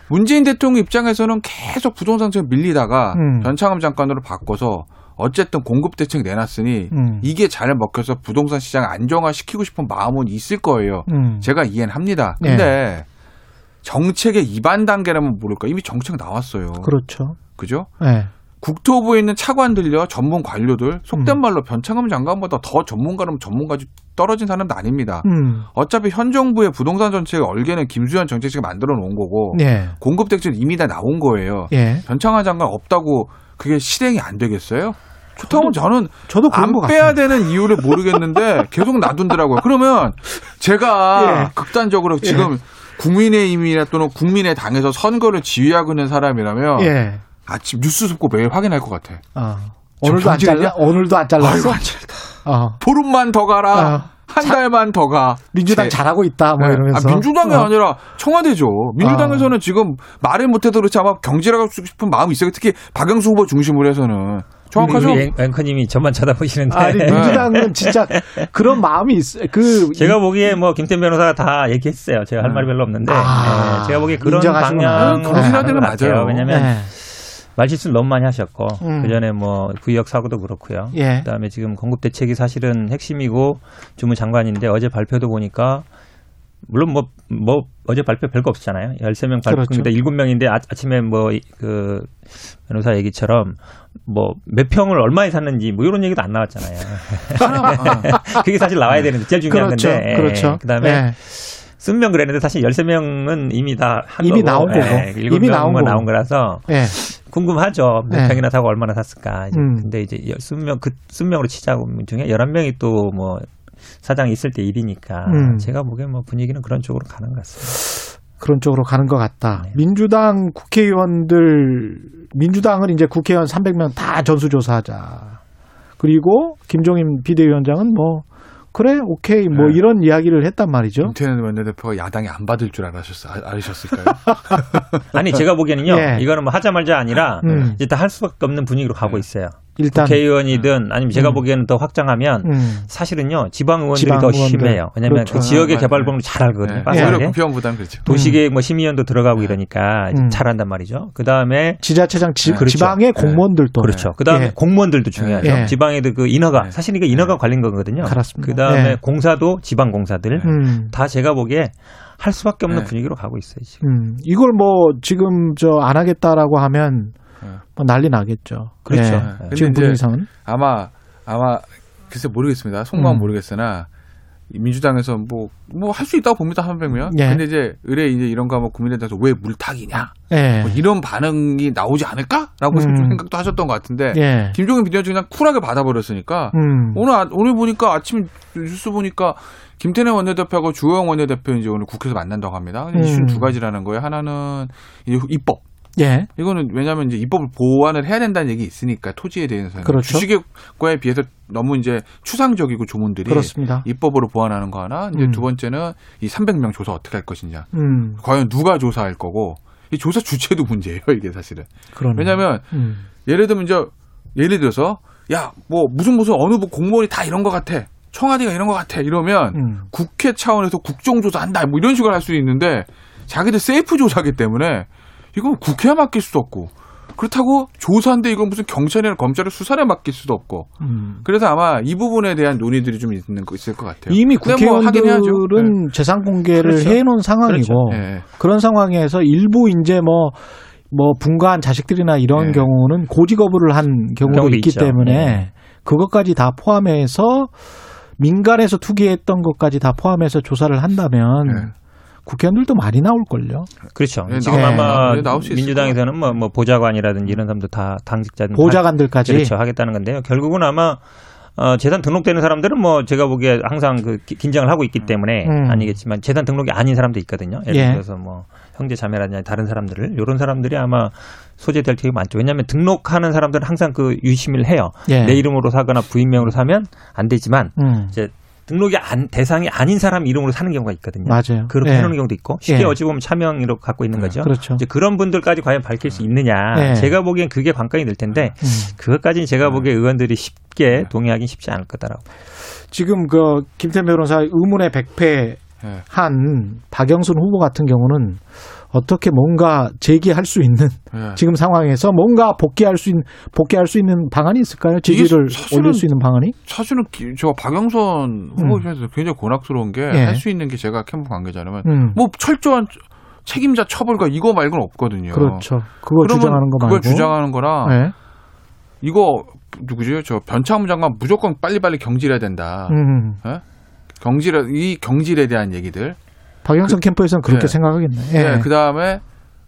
문재인 대통령 입장에서는 계속 부동산 정책 밀리다가 음. 변창흠 장관으로 바꿔서 어쨌든 공급 대책 내놨으니 음. 이게 잘 먹혀서 부동산 시장 안정화 시키고 싶은 마음은 있을 거예요. 음. 제가 이해는 합니다. 근데 예. 정책의 입안 단계라면 모를까 이미 정책 나왔어요. 그렇죠. 그죠? 예. 국토부에 있는 차관들요, 전문 관료들, 속된 음. 말로 변창흠 장관보다 더 전문가라면 전문가지 떨어진 사람도 아닙니다. 음. 어차피 현 정부의 부동산 정책의 얼개는 김수현 정책실이 만들어 놓은 거고, 예. 공급 대책 이미 다 나온 거예요. 예. 변창흠 장관 없다고 그게 실행이 안 되겠어요? 그렇다면 저는 저도 안 빼야 되는 이유를 모르겠는데 계속 놔둔더라고요. 그러면 제가 예. 극단적으로 지금 예. 국민의힘이나 또는 국민의 당에서 선거를 지휘하고 있는 사람이라면 예. 아침 뉴스 듣고 매일 확인할 것 같아. 아. 오늘도 안 잘라 오늘도 안 잘랐어. 아이고, 안 잘다. 어. 보름만 더 가라. 어. 한 달만 더 가. 민주당 제... 잘하고 있다. 뭐 네. 이러면서. 아, 민주당이 어. 아니라 청와대죠. 민주당에서는 어. 지금 말을 못해도 그렇지 아마 경질하고 싶은 마음이 있어요. 특히 박영수 후보 중심으로 해서는. 정확하죠. 우리 앵커님이 저만 쳐다보시는데. 아니, 민주당은 진짜 그런 마음이 있어요. 그 제가 보기에 뭐 김태 변호사가 다 얘기했어요. 제가 할 음. 말이 별로 없는데. 아, 네, 제가 보기에 그런 방향 정신화되는 맞아요. 왜냐면 네. 말실수를 너무 많이 하셨고 음. 그 전에 뭐 구역 사고도 그렇고요. 예. 그다음에 지금 공급 대책이 사실은 핵심이고 주무 장관인데 어제 발표도 보니까 물론 뭐, 뭐, 어제 발표 별거 없었잖아요. 13명 발표인데 그렇죠. 7명인데 아, 아침에 뭐, 그, 변호사 얘기처럼 뭐, 몇 평을 얼마에 샀는지 뭐 이런 얘기도 안 나왔잖아요. 그게 사실 나와야 되는데 제일 중요한 그렇죠. 건데. 그렇죠. 그 다음에 예. 쓴명 그랬는데 사실 13명은 이미 다한 이미 거고. 나온 거고. 예, 이미 나온, 거. 나온 거라서. 예. 궁금하죠. 몇 네. 평이나 사고 얼마나 샀을까. 음. 근데 이제 10명, 그 10명으로 치자고 중에 11명이 또뭐 사장이 있을 때 일이니까 음. 제가 보기엔 뭐 분위기는 그런 쪽으로 가는 것 같습니다. 그런 쪽으로 가는 것 같다. 네. 민주당 국회의원들, 민주당은 이제 국회의원 300명 다 전수조사하자. 그리고 김종인 비대위원장은 뭐 그래 오케이 뭐 네. 이런 이야기를 했단 말이죠. 김태현 원내대표가 야당이 안 받을 줄 알았었어 알으셨을까요? 아니 제가 보기에는요. 예. 이거는 뭐 하자 말자 아니라 음. 이제 다 할 수밖에 없는 분위기로 가고 네. 있어요. 일단 국회의원이든 아니면 제가 음. 보기에는 더 확장하면 음. 사실은요 지방 의원들이 지방 더 심해요. 왜냐하면 그렇죠. 그 지역의 아, 개발법을 잘 알거든요. 네. 오히려 국회의원보다는 그렇죠. 도시계획 뭐 심의위원도 들어가고 네. 이러니까 음. 잘한단 말이죠. 그 다음에 지자체장 지, 그렇죠. 지방의 공무원들도 그렇죠. 그 다음에 예. 공무원들도 중요하죠. 예. 지방에도 그 인허가 사실 이게 인허가 관련 거거든요. 그렇습니다. 그 다음에 예. 공사도 지방 공사들 음. 다 제가 보기에 할 수밖에 없는 네. 분위기로 가고 있어요. 지금. 음, 이걸 뭐 지금 저 안 하겠다라고 하면 뭐 난리 나겠죠. 그렇죠. 네. 지금 분위기상은 아마 아마 글쎄 모르겠습니다. 속마음 음. 모르겠으나 민주당에서 뭐 뭐 할 수 있다고 봅니다 한 백면. 예. 근데 이제 의뢰 이제 이런 거 하면 국민의당에서 왜 물타기냐 예. 뭐 이런 반응이 나오지 않을까라고 음. 생각도 하셨던 것 같은데 예. 김종인 비대위원장이 그냥 쿨하게 받아버렸으니까 음. 오늘 아, 오늘 보니까 아침 뉴스 보니까 김태내 원내대표하고 주호영 원내대표 이제 오늘 국회에서 만난다고 합니다. 음. 이슈는 두 가지라는 거예요. 하나는 입법 예. 이거는 왜냐하면 이제 입법을 보완을 해야 된다는 얘기 있으니까 토지에 대해서는 그렇죠. 주식과에 비해서 너무 이제 추상적이고 조문들이 그렇습니다. 입법으로 보완하는 거 하나 이제 음. 두 번째는 이 300명 조사 어떻게 할 것이냐. 음. 과연 누가 조사할 거고 이 조사 주체도 문제예요 이게 사실은. 그러네. 왜냐하면 음. 예를 들면 이제 예를 들어서 야 뭐 무슨 무슨 어느 뭐 공무원이 다 이런 것 같아. 청와대가 이런 것 같아 이러면 음. 국회 차원에서 국정조사한다 뭐 이런 식으로 할 수 있는데 자기들 세이프 조사기 때문에 이건 국회에 맡길 수도 없고 그렇다고 조사인데 이건 무슨 경찰이나 검찰의 수사에 맡길 수도 없고 음. 그래서 아마 이 부분에 대한 논의들이 좀 있는 거 있을 것 같아요. 이미 뭐 국회의원들은 뭐 네. 재산 공개를 그렇죠. 해놓은 상황이고 그렇죠. 네. 그런 상황에서 일부 이제 뭐뭐 뭐 분가한 자식들이나 이런 네. 경우는 고지 거부를 한 경우도 있기 있죠. 때문에 네. 그것까지 다 포함해서 민간에서 투기했던 것까지 다 포함해서 조사를 한다면 네. 국회의원들도 많이 나올걸요. 그렇죠. 네, 지금 네. 아마 민주당에서는 뭐, 뭐 보좌관이라든지 이런 사람도 다 당직자들 보좌관들까지 그렇죠 하겠다는 건데요. 결국은 아마 어, 재산 등록되는 사람들은 뭐 제가 보기에 항상 그 긴장을 하고 있기 때문에 음. 아니겠지만 재산 등록이 아닌 사람도 있거든요. 예를 예. 들어서 뭐 형제 자매라든지 다른 사람들을 이런 사람들이 아마 소재될 되게 많죠. 왜냐하면 등록하는 사람들은 항상 그 유심을 해요. 예. 내 이름으로 사거나 부인명으로 사면 안 되지만 음. 이제 등록이 안, 대상이 아닌 사람 이름으로 사는 경우가 있거든요. 맞아요. 그렇게 예. 해놓는 경우도 있고 쉽게 예. 어찌 보면 차명으로 갖고 있는 거죠. 그렇죠. 이제 그런 분들까지 과연 밝힐 수 있느냐. 예. 제가 보기엔 그게 관건이 될 텐데 음. 그것까지는 제가 보기에 의원들이 쉽게 동의하기는 쉽지 않을 거다라고. 지금 그 김태 변호사 의문의 백패한 박영순 후보 같은 경우는 어떻게 뭔가 제기할 수 있는 네. 지금 상황에서 뭔가 복귀할 수 있는 복귀할 수 있는 방안이 있을까요? 지지를 올릴 수 있는 방안이? 사실은 저 박영선 후보 입장에서 음. 굉장히 곤악스러운 게 할수 예. 있는 게 제가 캠프 관계자라면 음. 뭐 철저한 책임자 처벌과 이거 말고는 없거든요. 그렇죠. 그걸 주장하는 거 말고 그걸 주장하는 거랑 네. 이거 누구죠? 저 변창무 장관 무조건 빨리빨리 경질해야 된다. 음. 네? 경질 이 경질에 대한 얘기들 박영선 그, 캠프에서는 그렇게 네. 생각하겠네. 예. 네, 그 다음에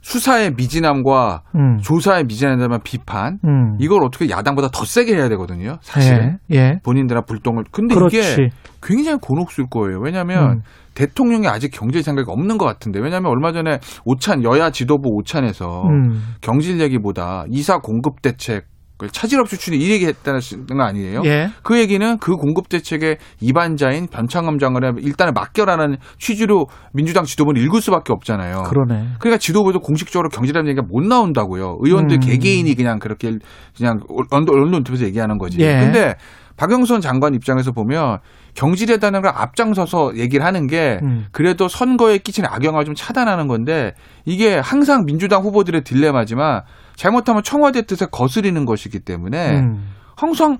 수사의 미진함과 음. 조사의 미진함에 대한 비판 음. 이걸 어떻게 야당보다 더 세게 해야 되거든요. 사실 예. 예. 본인들의 불똥을 근데 그렇지. 이게 굉장히 곤혹스러울 거예요. 왜냐하면 음. 대통령이 아직 경질 생각이 없는 것 같은데 왜냐하면 얼마 전에 오찬 여야 지도부 오찬에서 음. 경질 얘기보다 이사 공급 대책 그 차질업 추출이 이 얘기 했다는 거 아니에요? 예. 그 얘기는 그 공급 대책의 이반자인 변창흠 장관에 일단은 맡겨라는 취지로 민주당 지도부는 읽을 수밖에 없잖아요. 그러네. 그러니까 지도부도 공식적으로 경제라는 얘기가 못 나온다고요. 의원들 음. 개개인이 그냥 그렇게 그냥 언론 언론에서 얘기하는 거지. 예. 근데 박영선 장관 입장에서 보면 경질에다는 걸 앞장서서 얘기를 하는 게 음. 그래도 선거에 끼치는 악영향을 좀 차단하는 건데 이게 항상 민주당 후보들의 딜레마지만 잘못하면 청와대 뜻에 거스리는 것이기 때문에 음. 항상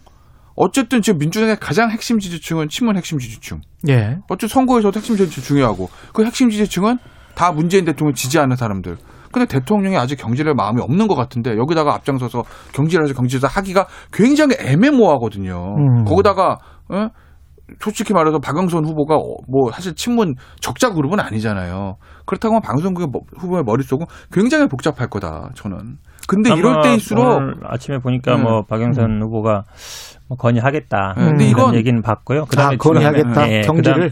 어쨌든 지금 민주당의 가장 핵심 지지층은 친문 핵심 지지층. 예. 어쨌든 선거에서도 핵심 지지층 중요하고 그 핵심 지지층은 다 문재인 대통령 지지하는 사람들. 근데 대통령이 아직 경질할 마음이 없는 것 같은데 여기다가 앞장서서 경질해서 경질해서 하기가 굉장히 애매모호하거든요. 음. 거기다가 어? 솔직히 말해서 박영선 후보가 뭐 사실 친문 적자 그룹은 아니잖아요. 그렇다고 하면 방송국 후보의 머릿속은 굉장히 복잡할 거다. 저는. 근데 이럴 때일수록 아침에 보니까 음. 뭐 박영선 음. 후보가 뭐 건의하겠다. 음. 근데 이건 얘기는 봤고요. 그다음에 아, 건의하겠다. 예, 경제를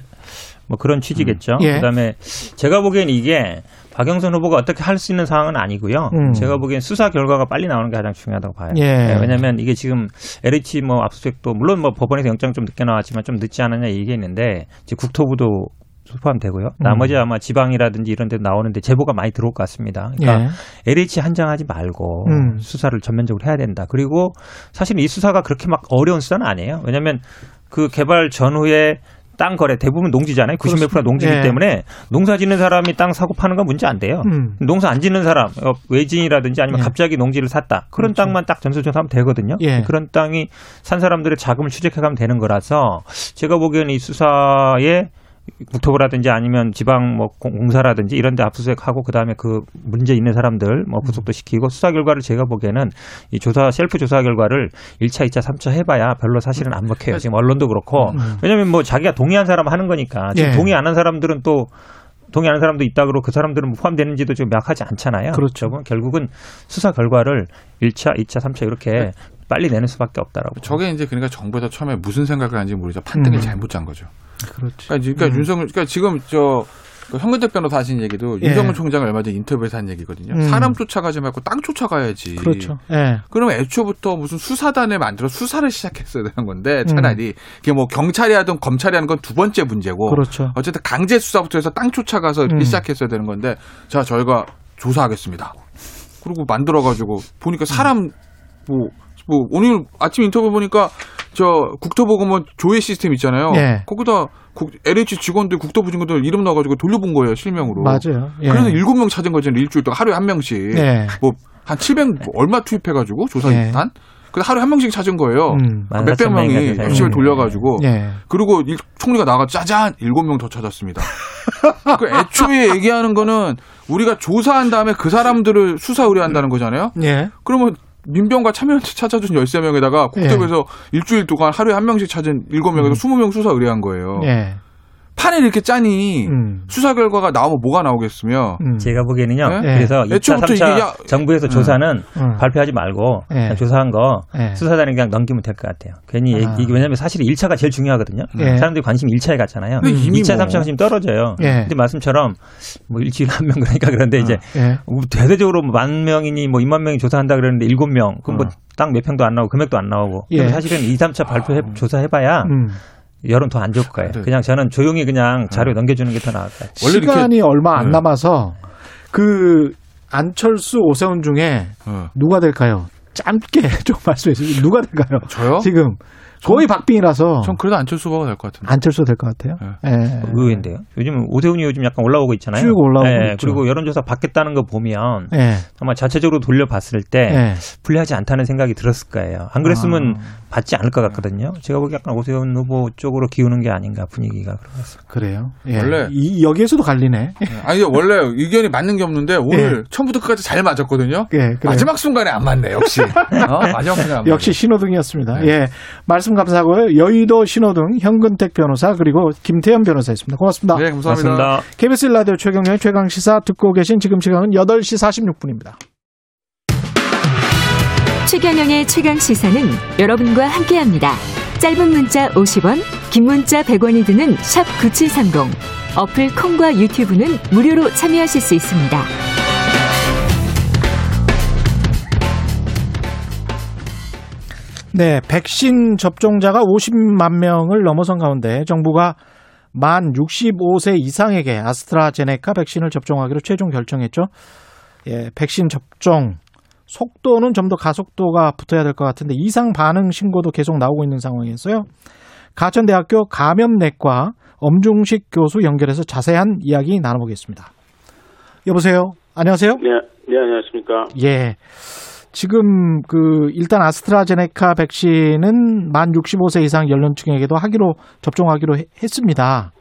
뭐 그런 취지겠죠. 음. 예. 그다음에 제가 보기엔 이게 박영선 후보가 어떻게 할 수 있는 상황은 아니고요. 음. 제가 보기엔 수사 결과가 빨리 나오는 게 가장 중요하다고 봐요. 예. 네, 왜냐하면 이게 지금 LH 뭐 압수수색도 물론 뭐 법원에서 영장 좀 늦게 나왔지만 좀 늦지 않았냐 얘기했는데 지금 국토부도 포함되고요. 음. 나머지 아마 지방이라든지 이런 데 나오는데 제보가 많이 들어올 것 같습니다. 그러니까 예. LH 한장하지 말고 음. 수사를 전면적으로 해야 된다. 그리고 사실 이 수사가 그렇게 막 어려운 수사는 아니에요. 왜냐하면 그 개발 전후에 땅 거래 대부분 농지잖아요. 90몇 프로 농지이기 예. 때문에 농사 짓는 사람이 땅 사고 파는 건 문제 안 돼요. 음. 농사 안 짓는 사람 어, 외진이라든지 아니면 예. 갑자기 농지를 샀다. 그런 그렇죠. 땅만 딱 전수조사하면 되거든요. 예. 그런 땅이 산 사람들의 자금을 추적해 가면 되는 거라서 제가 보기에는 이 수사에 국토부라든지 아니면 지방 뭐 공사라든지 이런 데 압수수색하고 그다음에 그 문제 있는 사람들 뭐 구속도 시키고 수사 결과를 제가 보기에는 이 조사 셀프 조사 결과를 1차, 2차, 3차 해 봐야 별로 사실은 안 먹혀요. 지금 언론도 그렇고. 음. 왜냐면 뭐 자기가 동의한 사람 하는 거니까 지금 예. 동의 안 한 사람들은 또 동의하는 사람도 있다 그러고 그 사람들은 뭐 포함되는지도 좀 명확하지 않잖아요. 그렇죠. 결국은 수사 결과를 1차, 2차, 3차 이렇게 네. 빨리 내는 수밖에 없다라고. 저게 이제 그러니까 정부에서 처음에 무슨 생각을 하는지 모르죠. 판단을 음. 잘못 짠 거죠. 그렇지. 그러니까, 그러니까 음. 윤석열, 그러니까 지금 저그 현근택 변호사 하신 얘기도 예. 윤석열 총장을 얼마 전에 인터뷰에서 한 얘기거든요. 음. 사람 쫓아가지 말고 땅 쫓아가야지. 그렇죠. 예. 그러면 애초부터 무슨 수사단을 만들어 수사를 시작했어야 되는 건데 차라리 음. 그게 뭐 경찰이 하든 검찰이 하는 건 두 번째 문제고. 그렇죠. 어쨌든 강제 수사부터 해서 땅 쫓아가서 음. 시작했어야 되는 건데 자 저희가 조사하겠습니다. 그리고 만들어 가지고 보니까 사람 뭐, 뭐 오늘 아침 인터뷰 보니까 저 국토보건원 조회 시스템 있잖아요. 예. 거기다 국, LH 직원들 국토부 직원들 이름 넣어가지고 돌려본 거예요 실명으로. 맞아요. 예. 그래서 일곱 명 찾은 거잖아요 일주일 동안 하루에 한 명씩. 예. 뭐한 700 얼마 투입해가지고 조사단. 예. 그래서 하루에 한 명씩 찾은 거예요. 음, 그 몇백 명이 열심히 돌려가지고. 예. 그리고 총리가 나가 짜잔 일곱 명 더 찾았습니다. 그 애초에 얘기하는 거는 우리가 조사한 다음에 그 사람들을 수사 의뢰한다는 거잖아요. 예. 그러면 민병과 참여연대 찾아준 13명에다가 국토부에서 예. 일주일 동안 하루에 한 명씩 찾은 7명에서 음. 20명 수사 의뢰한 거예요. 예. 판을 이렇게 짜니 음. 수사 결과가 나오면 뭐가 나오겠으며 음. 제가 보기에는요. 네? 그래서 2차, 3차 야, 정부에서 음. 조사는 음. 발표하지 말고 네. 조사한 거 네. 수사단에 그냥 넘기면 될 것 같아요. 괜히 아. 이게 왜냐하면 사실 1차가 제일 중요하거든요. 네. 사람들이 관심이 1차에 갔잖아요. 2차, 3차 관심이 떨어져요. 네. 근데 말씀처럼 뭐 일주일에 한 명 그러니까 그런데 이제 네. 뭐 대대적으로 뭐만 명이니 뭐 2만 명이 조사한다 그러는데 7명 그럼 뭐 땅몇 어. 평도 안 나오고 금액도 안 나오고. 예. 사실은 2, 3차 발표해 아. 조사해봐야 음. 여론 더 안 좋을 거예요. 네. 그냥 저는 조용히 그냥 자료 네. 넘겨주는 게 더 나을 것 같아요. 시간이 얼마 안 네. 남아서 그 안철수 오세훈 중에 네. 누가 될까요? 짧게 좀 말씀해 주세요. 누가 될까요? 저요? 지금 거의 박빙이라서. 전 그래도 안철수 후보가 될 것 같은데. 안철수 될 것 같아요. 네. 네. 의외인데요. 요즘 오세훈이 요즘 약간 올라오고 있잖아요. 쭉 올라오고 네. 있죠. 그리고 여론조사 받겠다는 거 보면 네. 아마 자체적으로 돌려봤을 때 네. 불리하지 않다는 생각이 들었을 거예요. 안 그랬으면 아. 받지 않을 것 같거든요. 제가 보기 약간 오세훈 후보 쪽으로 기우는 게 아닌가 분위기가 그런 것 같습니다. 그래요? 예. 원래 이, 여기에서도 갈리네. 네. 아니 원래 의견이 맞는 게 없는데 오늘 예. 처음부터 끝까지 잘 맞았거든요. 예, 마지막 순간에 안 맞네 역시. 어? 마지막 순간에 안 역시 신호등이었습니다. 네. 예, 말씀 감사하고요. 여의도 신호등 현근택 변호사 그리고 김태현 변호사였습니다. 고맙습니다. 네, 감사합니다. 고맙습니다. KBS 라디오 최경영 최강 시사 듣고 계신 지금 시간은 8시 46분입니다. 최경영의 최강 시사는 여러분과 함께합니다. 짧은 문자 50원, 긴 문자 100원이 드는 샵 9730. 어플 콩과 유튜브는 무료로 참여하실 수 있습니다. 네, 백신 접종자가 50만 명을 넘어선 가운데 정부가 만 65세 이상에게 아스트라제네카 백신을 접종하기로 최종 결정했죠. 예, 백신 접종 속도는 좀 더 가속도가 붙어야 될 것 같은데 이상 반응 신고도 계속 나오고 있는 상황에서요. 가천대학교 감염내과 엄중식 교수 연결해서 자세한 이야기 나눠보겠습니다. 여보세요. 안녕하세요. 네, 네 안녕하십니까. 예. 지금 그 일단 아스트라제네카 백신은 만 65세 이상 연령층에게도 하기로 접종하기로 했습니다.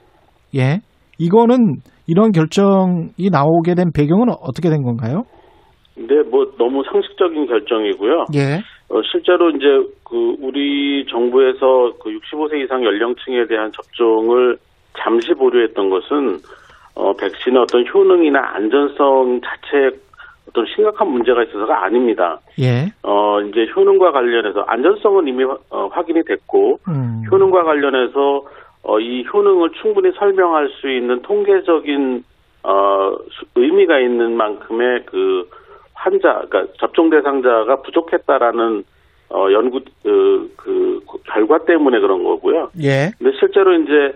예. 이거는 이런 결정이 나오게 된 배경은 어떻게 된 건가요? 네, 뭐 너무 상식적인 결정이고요. 예. 어, 실제로 이제 그 우리 정부에서 그 65세 이상 연령층에 대한 접종을 잠시 보류했던 것은 어, 백신의 어떤 효능이나 안전성 자체 어떤 심각한 문제가 있어서가 아닙니다. 예. 어, 이제 효능과 관련해서 안전성은 이미 어, 확인이 됐고, 음. 효능과 관련해서 어, 이 효능을 충분히 설명할 수 있는 통계적인 어, 의미가 있는 만큼의 그 환자, 그러니까 접종 대상자가 부족했다라는 어, 연구 그, 그 결과 때문에 그런 거고요. 예. 근데 실제로 이제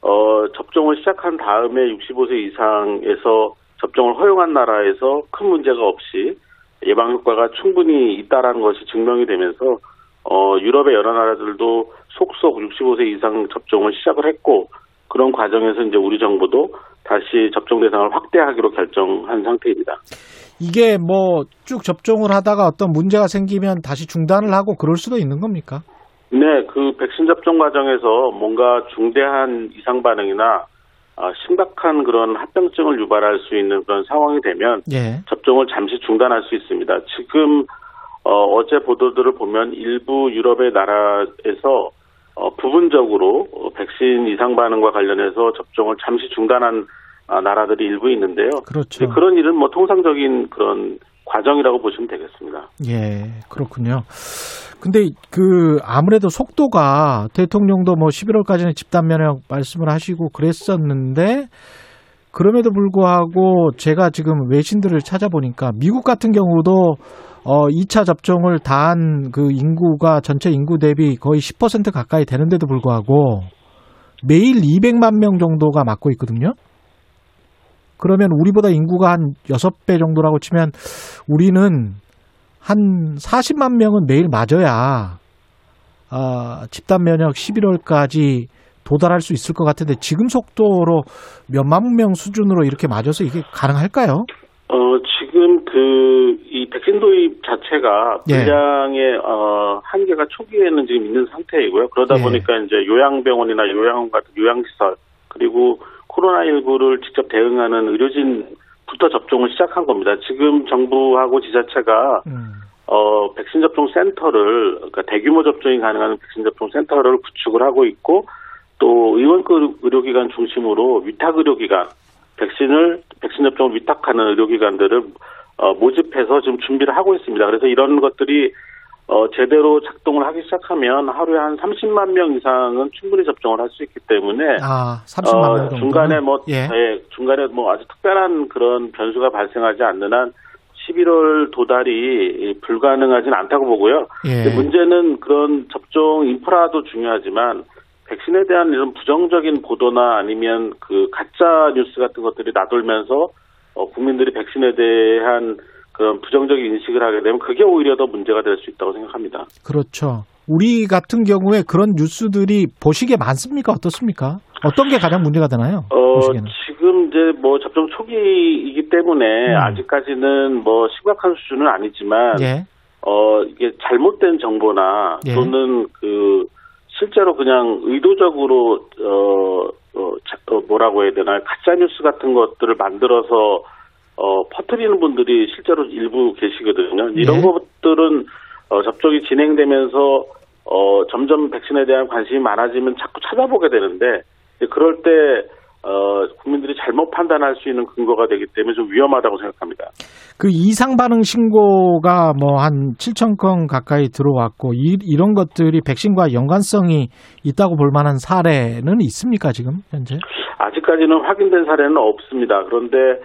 어, 접종을 시작한 다음에 65세 이상에서 접종을 허용한 나라에서 큰 문제가 없이 예방 효과가 충분히 있다라는 것이 증명이 되면서 어, 유럽의 여러 나라들도 속속 65세 이상 접종을 시작을 했고 그런 과정에서 이제 우리 정부도 다시 접종 대상을 확대하기로 결정한 상태입니다. 이게 뭐 쭉 접종을 하다가 어떤 문제가 생기면 다시 중단을 하고 그럴 수도 있는 겁니까? 네, 그 백신 접종 과정에서 뭔가 중대한 이상 반응이나 아, 심각한 그런 합병증을 유발할 수 있는 그런 상황이 되면 예. 접종을 잠시 중단할 수 있습니다. 지금 어, 제 보도들을 보면 일부 유럽의 나라에서 어, 부분적으로 어, 백신 이상 반응과 관련해서 접종을 잠시 중단한 아, 나라들이 일부 있는데요. 그렇죠. 그런 일은 뭐 통상적인 그런 과정이라고 보시면 되겠습니다. 예, 그렇군요. 근데 그 아무래도 속도가 대통령도 뭐 11월까지는 집단 면역 말씀을 하시고 그랬었는데 그럼에도 불구하고 제가 지금 외신들을 찾아보니까 미국 같은 경우도 어 2차 접종을 다한 그 인구가 전체 인구 대비 거의 10% 가까이 되는데도 불구하고 매일 200만 명 정도가 맞고 있거든요. 그러면 우리보다 인구가 한 6배 정도라고 치면 우리는 한 40만 명은 매일 맞아야 아, 집단 면역 11월까지 도달할 수 있을 것 같은데 지금 속도로 몇만 명 수준으로 이렇게 맞아서 이게 가능할까요? 어, 지금 그, 이 백신 도입 자체가 예. 분량의, 예. 어, 한계가 초기에는 지금 있는 상태이고요. 그러다 예. 보니까 이제 요양병원이나 요양원 같은 요양시설, 그리고 코로나19를 직접 대응하는 의료진부터 접종을 시작한 겁니다. 지금 정부하고 지자체가 음. 어, 백신 접종 센터를, 그러니까 대규모 접종이 가능한 백신 접종 센터를 구축을 하고 있고, 또 의원급 의료기관 중심으로 위탁 의료기관, 백신을, 백신 접종을 위탁하는 의료기관들을 어, 모집해서 지금 준비를 하고 있습니다. 그래서 이런 것들이 어, 제대로 작동을 하기 시작하면 하루에 한 30만 명 이상은 충분히 접종을 할 수 있기 때문에 아, 30만 어, 명 중간에 뭐 예. 예. 중간에 뭐 아주 특별한 그런 변수가 발생하지 않는 한 11월 도달이 불가능하진 않다고 보고요. 예. 문제는 그런 접종 인프라도 중요하지만 백신에 대한 이런 부정적인 보도나 아니면 그 가짜 뉴스 같은 것들이 나돌면서 어, 국민들이 백신에 대한 그런 부정적인 인식을 하게 되면 그게 오히려 더 문제가 될 수 있다고 생각합니다. 그렇죠. 우리 같은 경우에 그런 뉴스들이 보시기에 많습니까? 어떻습니까? 어떤 게 가장 문제가 되나요? 어, 보시기에는. 지금 이제 뭐 접종 초기이기 때문에 음. 아직까지는 뭐 심각한 수준은 아니지만 예. 어, 이게 잘못된 정보나 예. 또는 그 실제로 그냥 의도적으로 어, 어, 어 뭐라고 해야 되나 가짜 뉴스 같은 것들을 만들어서 어, 퍼뜨리는 분들이 실제로 일부 계시거든요. 이런 네. 것들은 어, 접종이 진행되면서 어, 점점 백신에 대한 관심이 많아지면 자꾸 찾아보게 되는데 그럴 때 어, 국민들이 잘못 판단할 수 있는 근거가 되기 때문에 좀 위험하다고 생각합니다. 그 이상 반응 신고가 뭐 한 7천 건 가까이 들어왔고 이, 이런 것들이 백신과 연관성이 있다고 볼 만한 사례는 있습니까 지금 현재? 아직까지는 확인된 사례는 없습니다. 그런데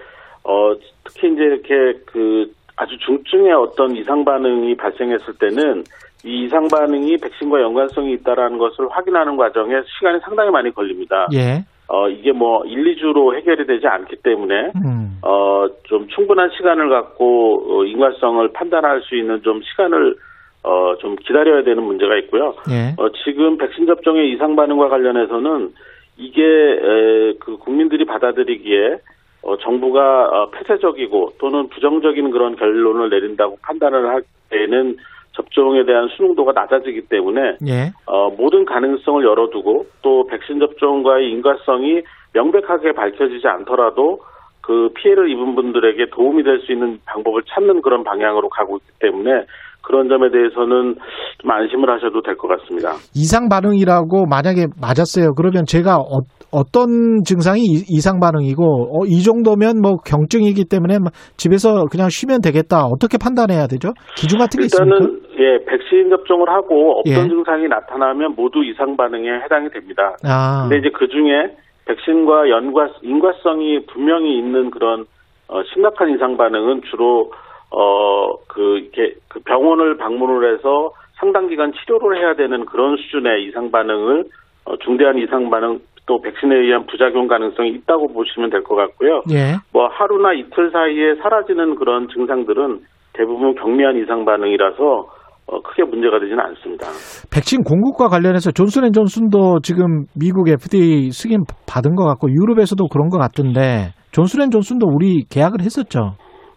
어, 특히 이제 이렇게 그 아주 중증의 어떤 이상 반응이 발생했을 때는 이 이상 반응이 백신과 연관성이 있다라는 것을 확인하는 과정에 시간이 상당히 많이 걸립니다. 예. 어, 이게 뭐 1, 2주로 해결이 되지 않기 때문에 음. 어, 좀 충분한 시간을 갖고 어, 인과성을 판단할 수 있는 좀 시간을 어, 좀 기다려야 되는 문제가 있고요. 예. 어, 지금 백신 접종의 이상 반응과 관련해서는 이게 에, 그 국민들이 받아들이기에 어, 정부가 어, 폐쇄적이고 또는 부정적인 그런 결론을 내린다고 판단을 할 때는 접종에 대한 수능도가 낮아지기 때문에 예. 어, 모든 가능성을 열어두고 또 백신 접종과의 인과성이 명백하게 밝혀지지 않더라도 그 피해를 입은 분들에게 도움이 될 수 있는 방법을 찾는 그런 방향으로 가고 있기 때문에 그런 점에 대해서는 좀 안심을 하셔도 될 것 같습니다. 이상 반응이라고 만약에 맞았어요. 그러면 제가 어, 떤 증상이 이상 반응이고 어, 이 정도면 뭐 경증이기 때문에 집에서 그냥 쉬면 되겠다. 어떻게 판단해야 되죠? 기준 같은 게 일단은 있습니까? 예, 백신 접종을 하고 없던 예. 증상이 나타나면 모두 이상 반응에 해당이 됩니다. 아. 근데 이제 그 중에 백신과 연과 인과성이 분명히 있는 그런 어, 심각한 이상 반응은 주로 어, 그, 이렇게, 그 병원을 방문을 해서 상당 기간 치료를 해야 되는 그런 수준의 이상 반응을, 어, 중대한 이상 반응, 또 백신에 의한 부작용 가능성이 있다고 보시면 될 것 같고요. 예. 뭐 하루나 이틀 사이에 사라지는 그런 증상들은 대부분 경미한 이상 반응이라서 어, 크게 문제가 되지는 않습니다. 백신 공급과 관련해서 존슨앤존슨도 지금 미국 FDA 승인 받은 것 같고 유럽에서도 그런 것 같은데 존슨앤존슨도 우리 계약을 했었죠.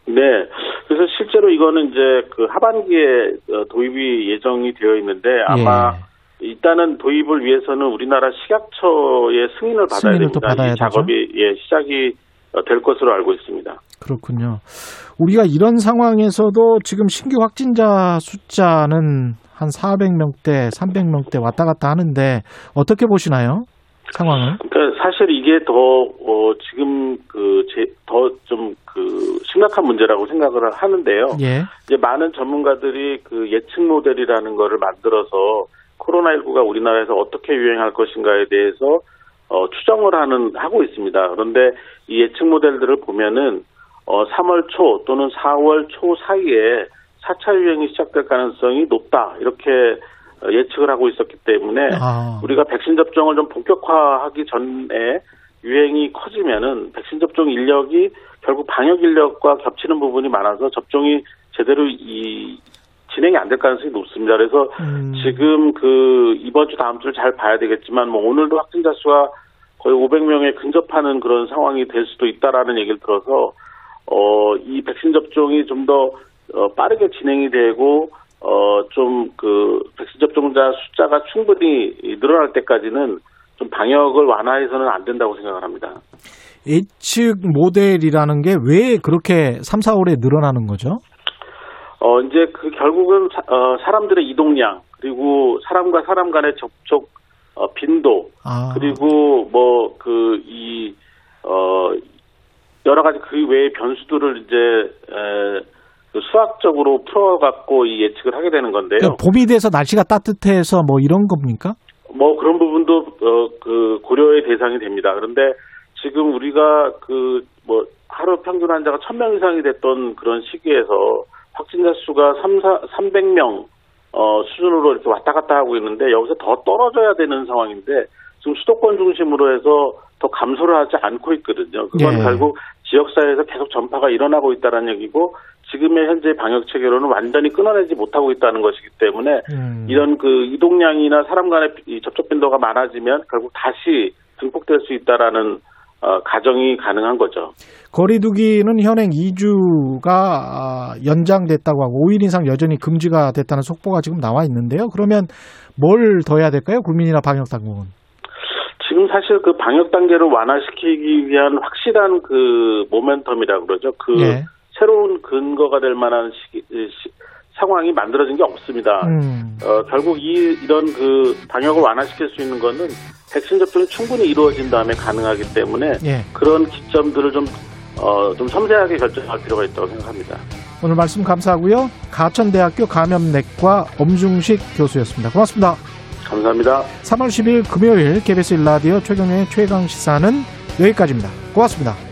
네. 그래서 실제로 이거는 이제 그 하반기에 어, 도입이 예정이 되어 있는데 아마 예. 일단은 도입을 위해서는 우리나라 식약처의 승인을 받아야 승인을 됩니다. 받아야 이 작업이 예, 시작이 어, 될 것으로 알고 있습니다. 그렇군요. 우리가 이런 상황에서도 지금 신규 확진자 숫자는 한 400명대, 300명대 왔다 갔다 하는데 어떻게 보시나요? 상황을? 그러니까 사실 이게 더 어, 지금 그더 좀그 심각한 문제라고 생각을 하는데요. 예. 이제 많은 전문가들이 그 예측 모델이라는 거를 만들어서 코로나19가 우리나라에서 어떻게 유행할 것인가에 대해서 어, 추정을 하는 하고 있습니다. 그런데 이 예측 모델들을 보면은 어, 3월 초 또는 4월 초 사이에 4차 유행이 시작될 가능성이 높다 이렇게 어, 예측을 하고 있었기 때문에 아. 우리가 백신 접종을 좀 본격화하기 전에 유행이 커지면은 백신 접종 인력이 결국 방역 인력과 겹치는 부분이 많아서 접종이 제대로 이 진행이 안 될 가능성이 높습니다. 그래서 음. 지금 그 이번 주 다음 주를 잘 봐야 되겠지만 뭐 오늘도 확진자 수가 거의 500명에 근접하는 그런 상황이 될 수도 있다라는 얘기를 들어서 어 이 백신 접종이 좀더 어, 빠르게 진행이 되고 어, 좀, 그, 백신 접종자 숫자가 충분히 늘어날 때까지는 좀 방역을 완화해서는 안 된다고 생각을 합니다. 예측 모델이라는 게 왜 그렇게 3, 4월에 늘어나는 거죠? 어, 이제 그 결국은 사, 어, 사람들의 이동량, 그리고 사람과 사람 간의 접촉, 어, 빈도, 아. 그리고 뭐, 그, 이, 어, 여러 가지 그 외의 변수들을 이제, 에, 그 수학적으로 풀어갖고 이 예측을 하게 되는 건데요. 그러니까 봄이 돼서 날씨가 따뜻해서 뭐 이런 겁니까? 뭐 그런 부분도 어, 그 고려의 대상이 됩니다. 그런데 지금 우리가 그 뭐 하루 평균 환자가 1000명 이상이 됐던 그런 시기에서 확진자 수가 3, 4, 300명 어, 수준으로 이렇게 왔다 갔다 하고 있는데 여기서 더 떨어져야 되는 상황인데 지금 수도권 중심으로 해서 더 감소를 하지 않고 있거든요. 그건 예. 결국 지역사회에서 계속 전파가 일어나고 있다는 얘기고 지금의 현재 방역 체계로는 완전히 끊어내지 못하고 있다는 것이기 때문에 음. 이런 그 이동량이나 사람 간의 접촉 빈도가 많아지면 결국 다시 증폭될 수 있다라는 어, 가정이 가능한 거죠. 거리두기는 현행 2주가 아, 연장됐다고 하고 5일 이상 여전히 금지가 됐다는 속보가 지금 나와 있는데요. 그러면 뭘 더 해야 될까요? 국민이나 방역 당국은? 지금 사실 그 방역 단계를 완화시키기 위한 확실한 그 모멘텀이라 그러죠. 그 네. 새로운 근거가 될 만한 시기, 시, 상황이 만들어진 게 없습니다. 음. 어, 결국 이, 이런 그 방역을 완화시킬 수 있는 거는 백신 접종이 충분히 이루어진 다음에 가능하기 때문에 예. 그런 기점들을 좀, 어, 좀 섬세하게 결정할 필요가 있다고 생각합니다. 오늘 말씀 감사하고요. 가천대학교 감염내과 엄중식 교수였습니다. 고맙습니다. 감사합니다. 3월 10일 금요일 KBS 일라디오 최경영의 최강 시사는 여기까지입니다. 고맙습니다.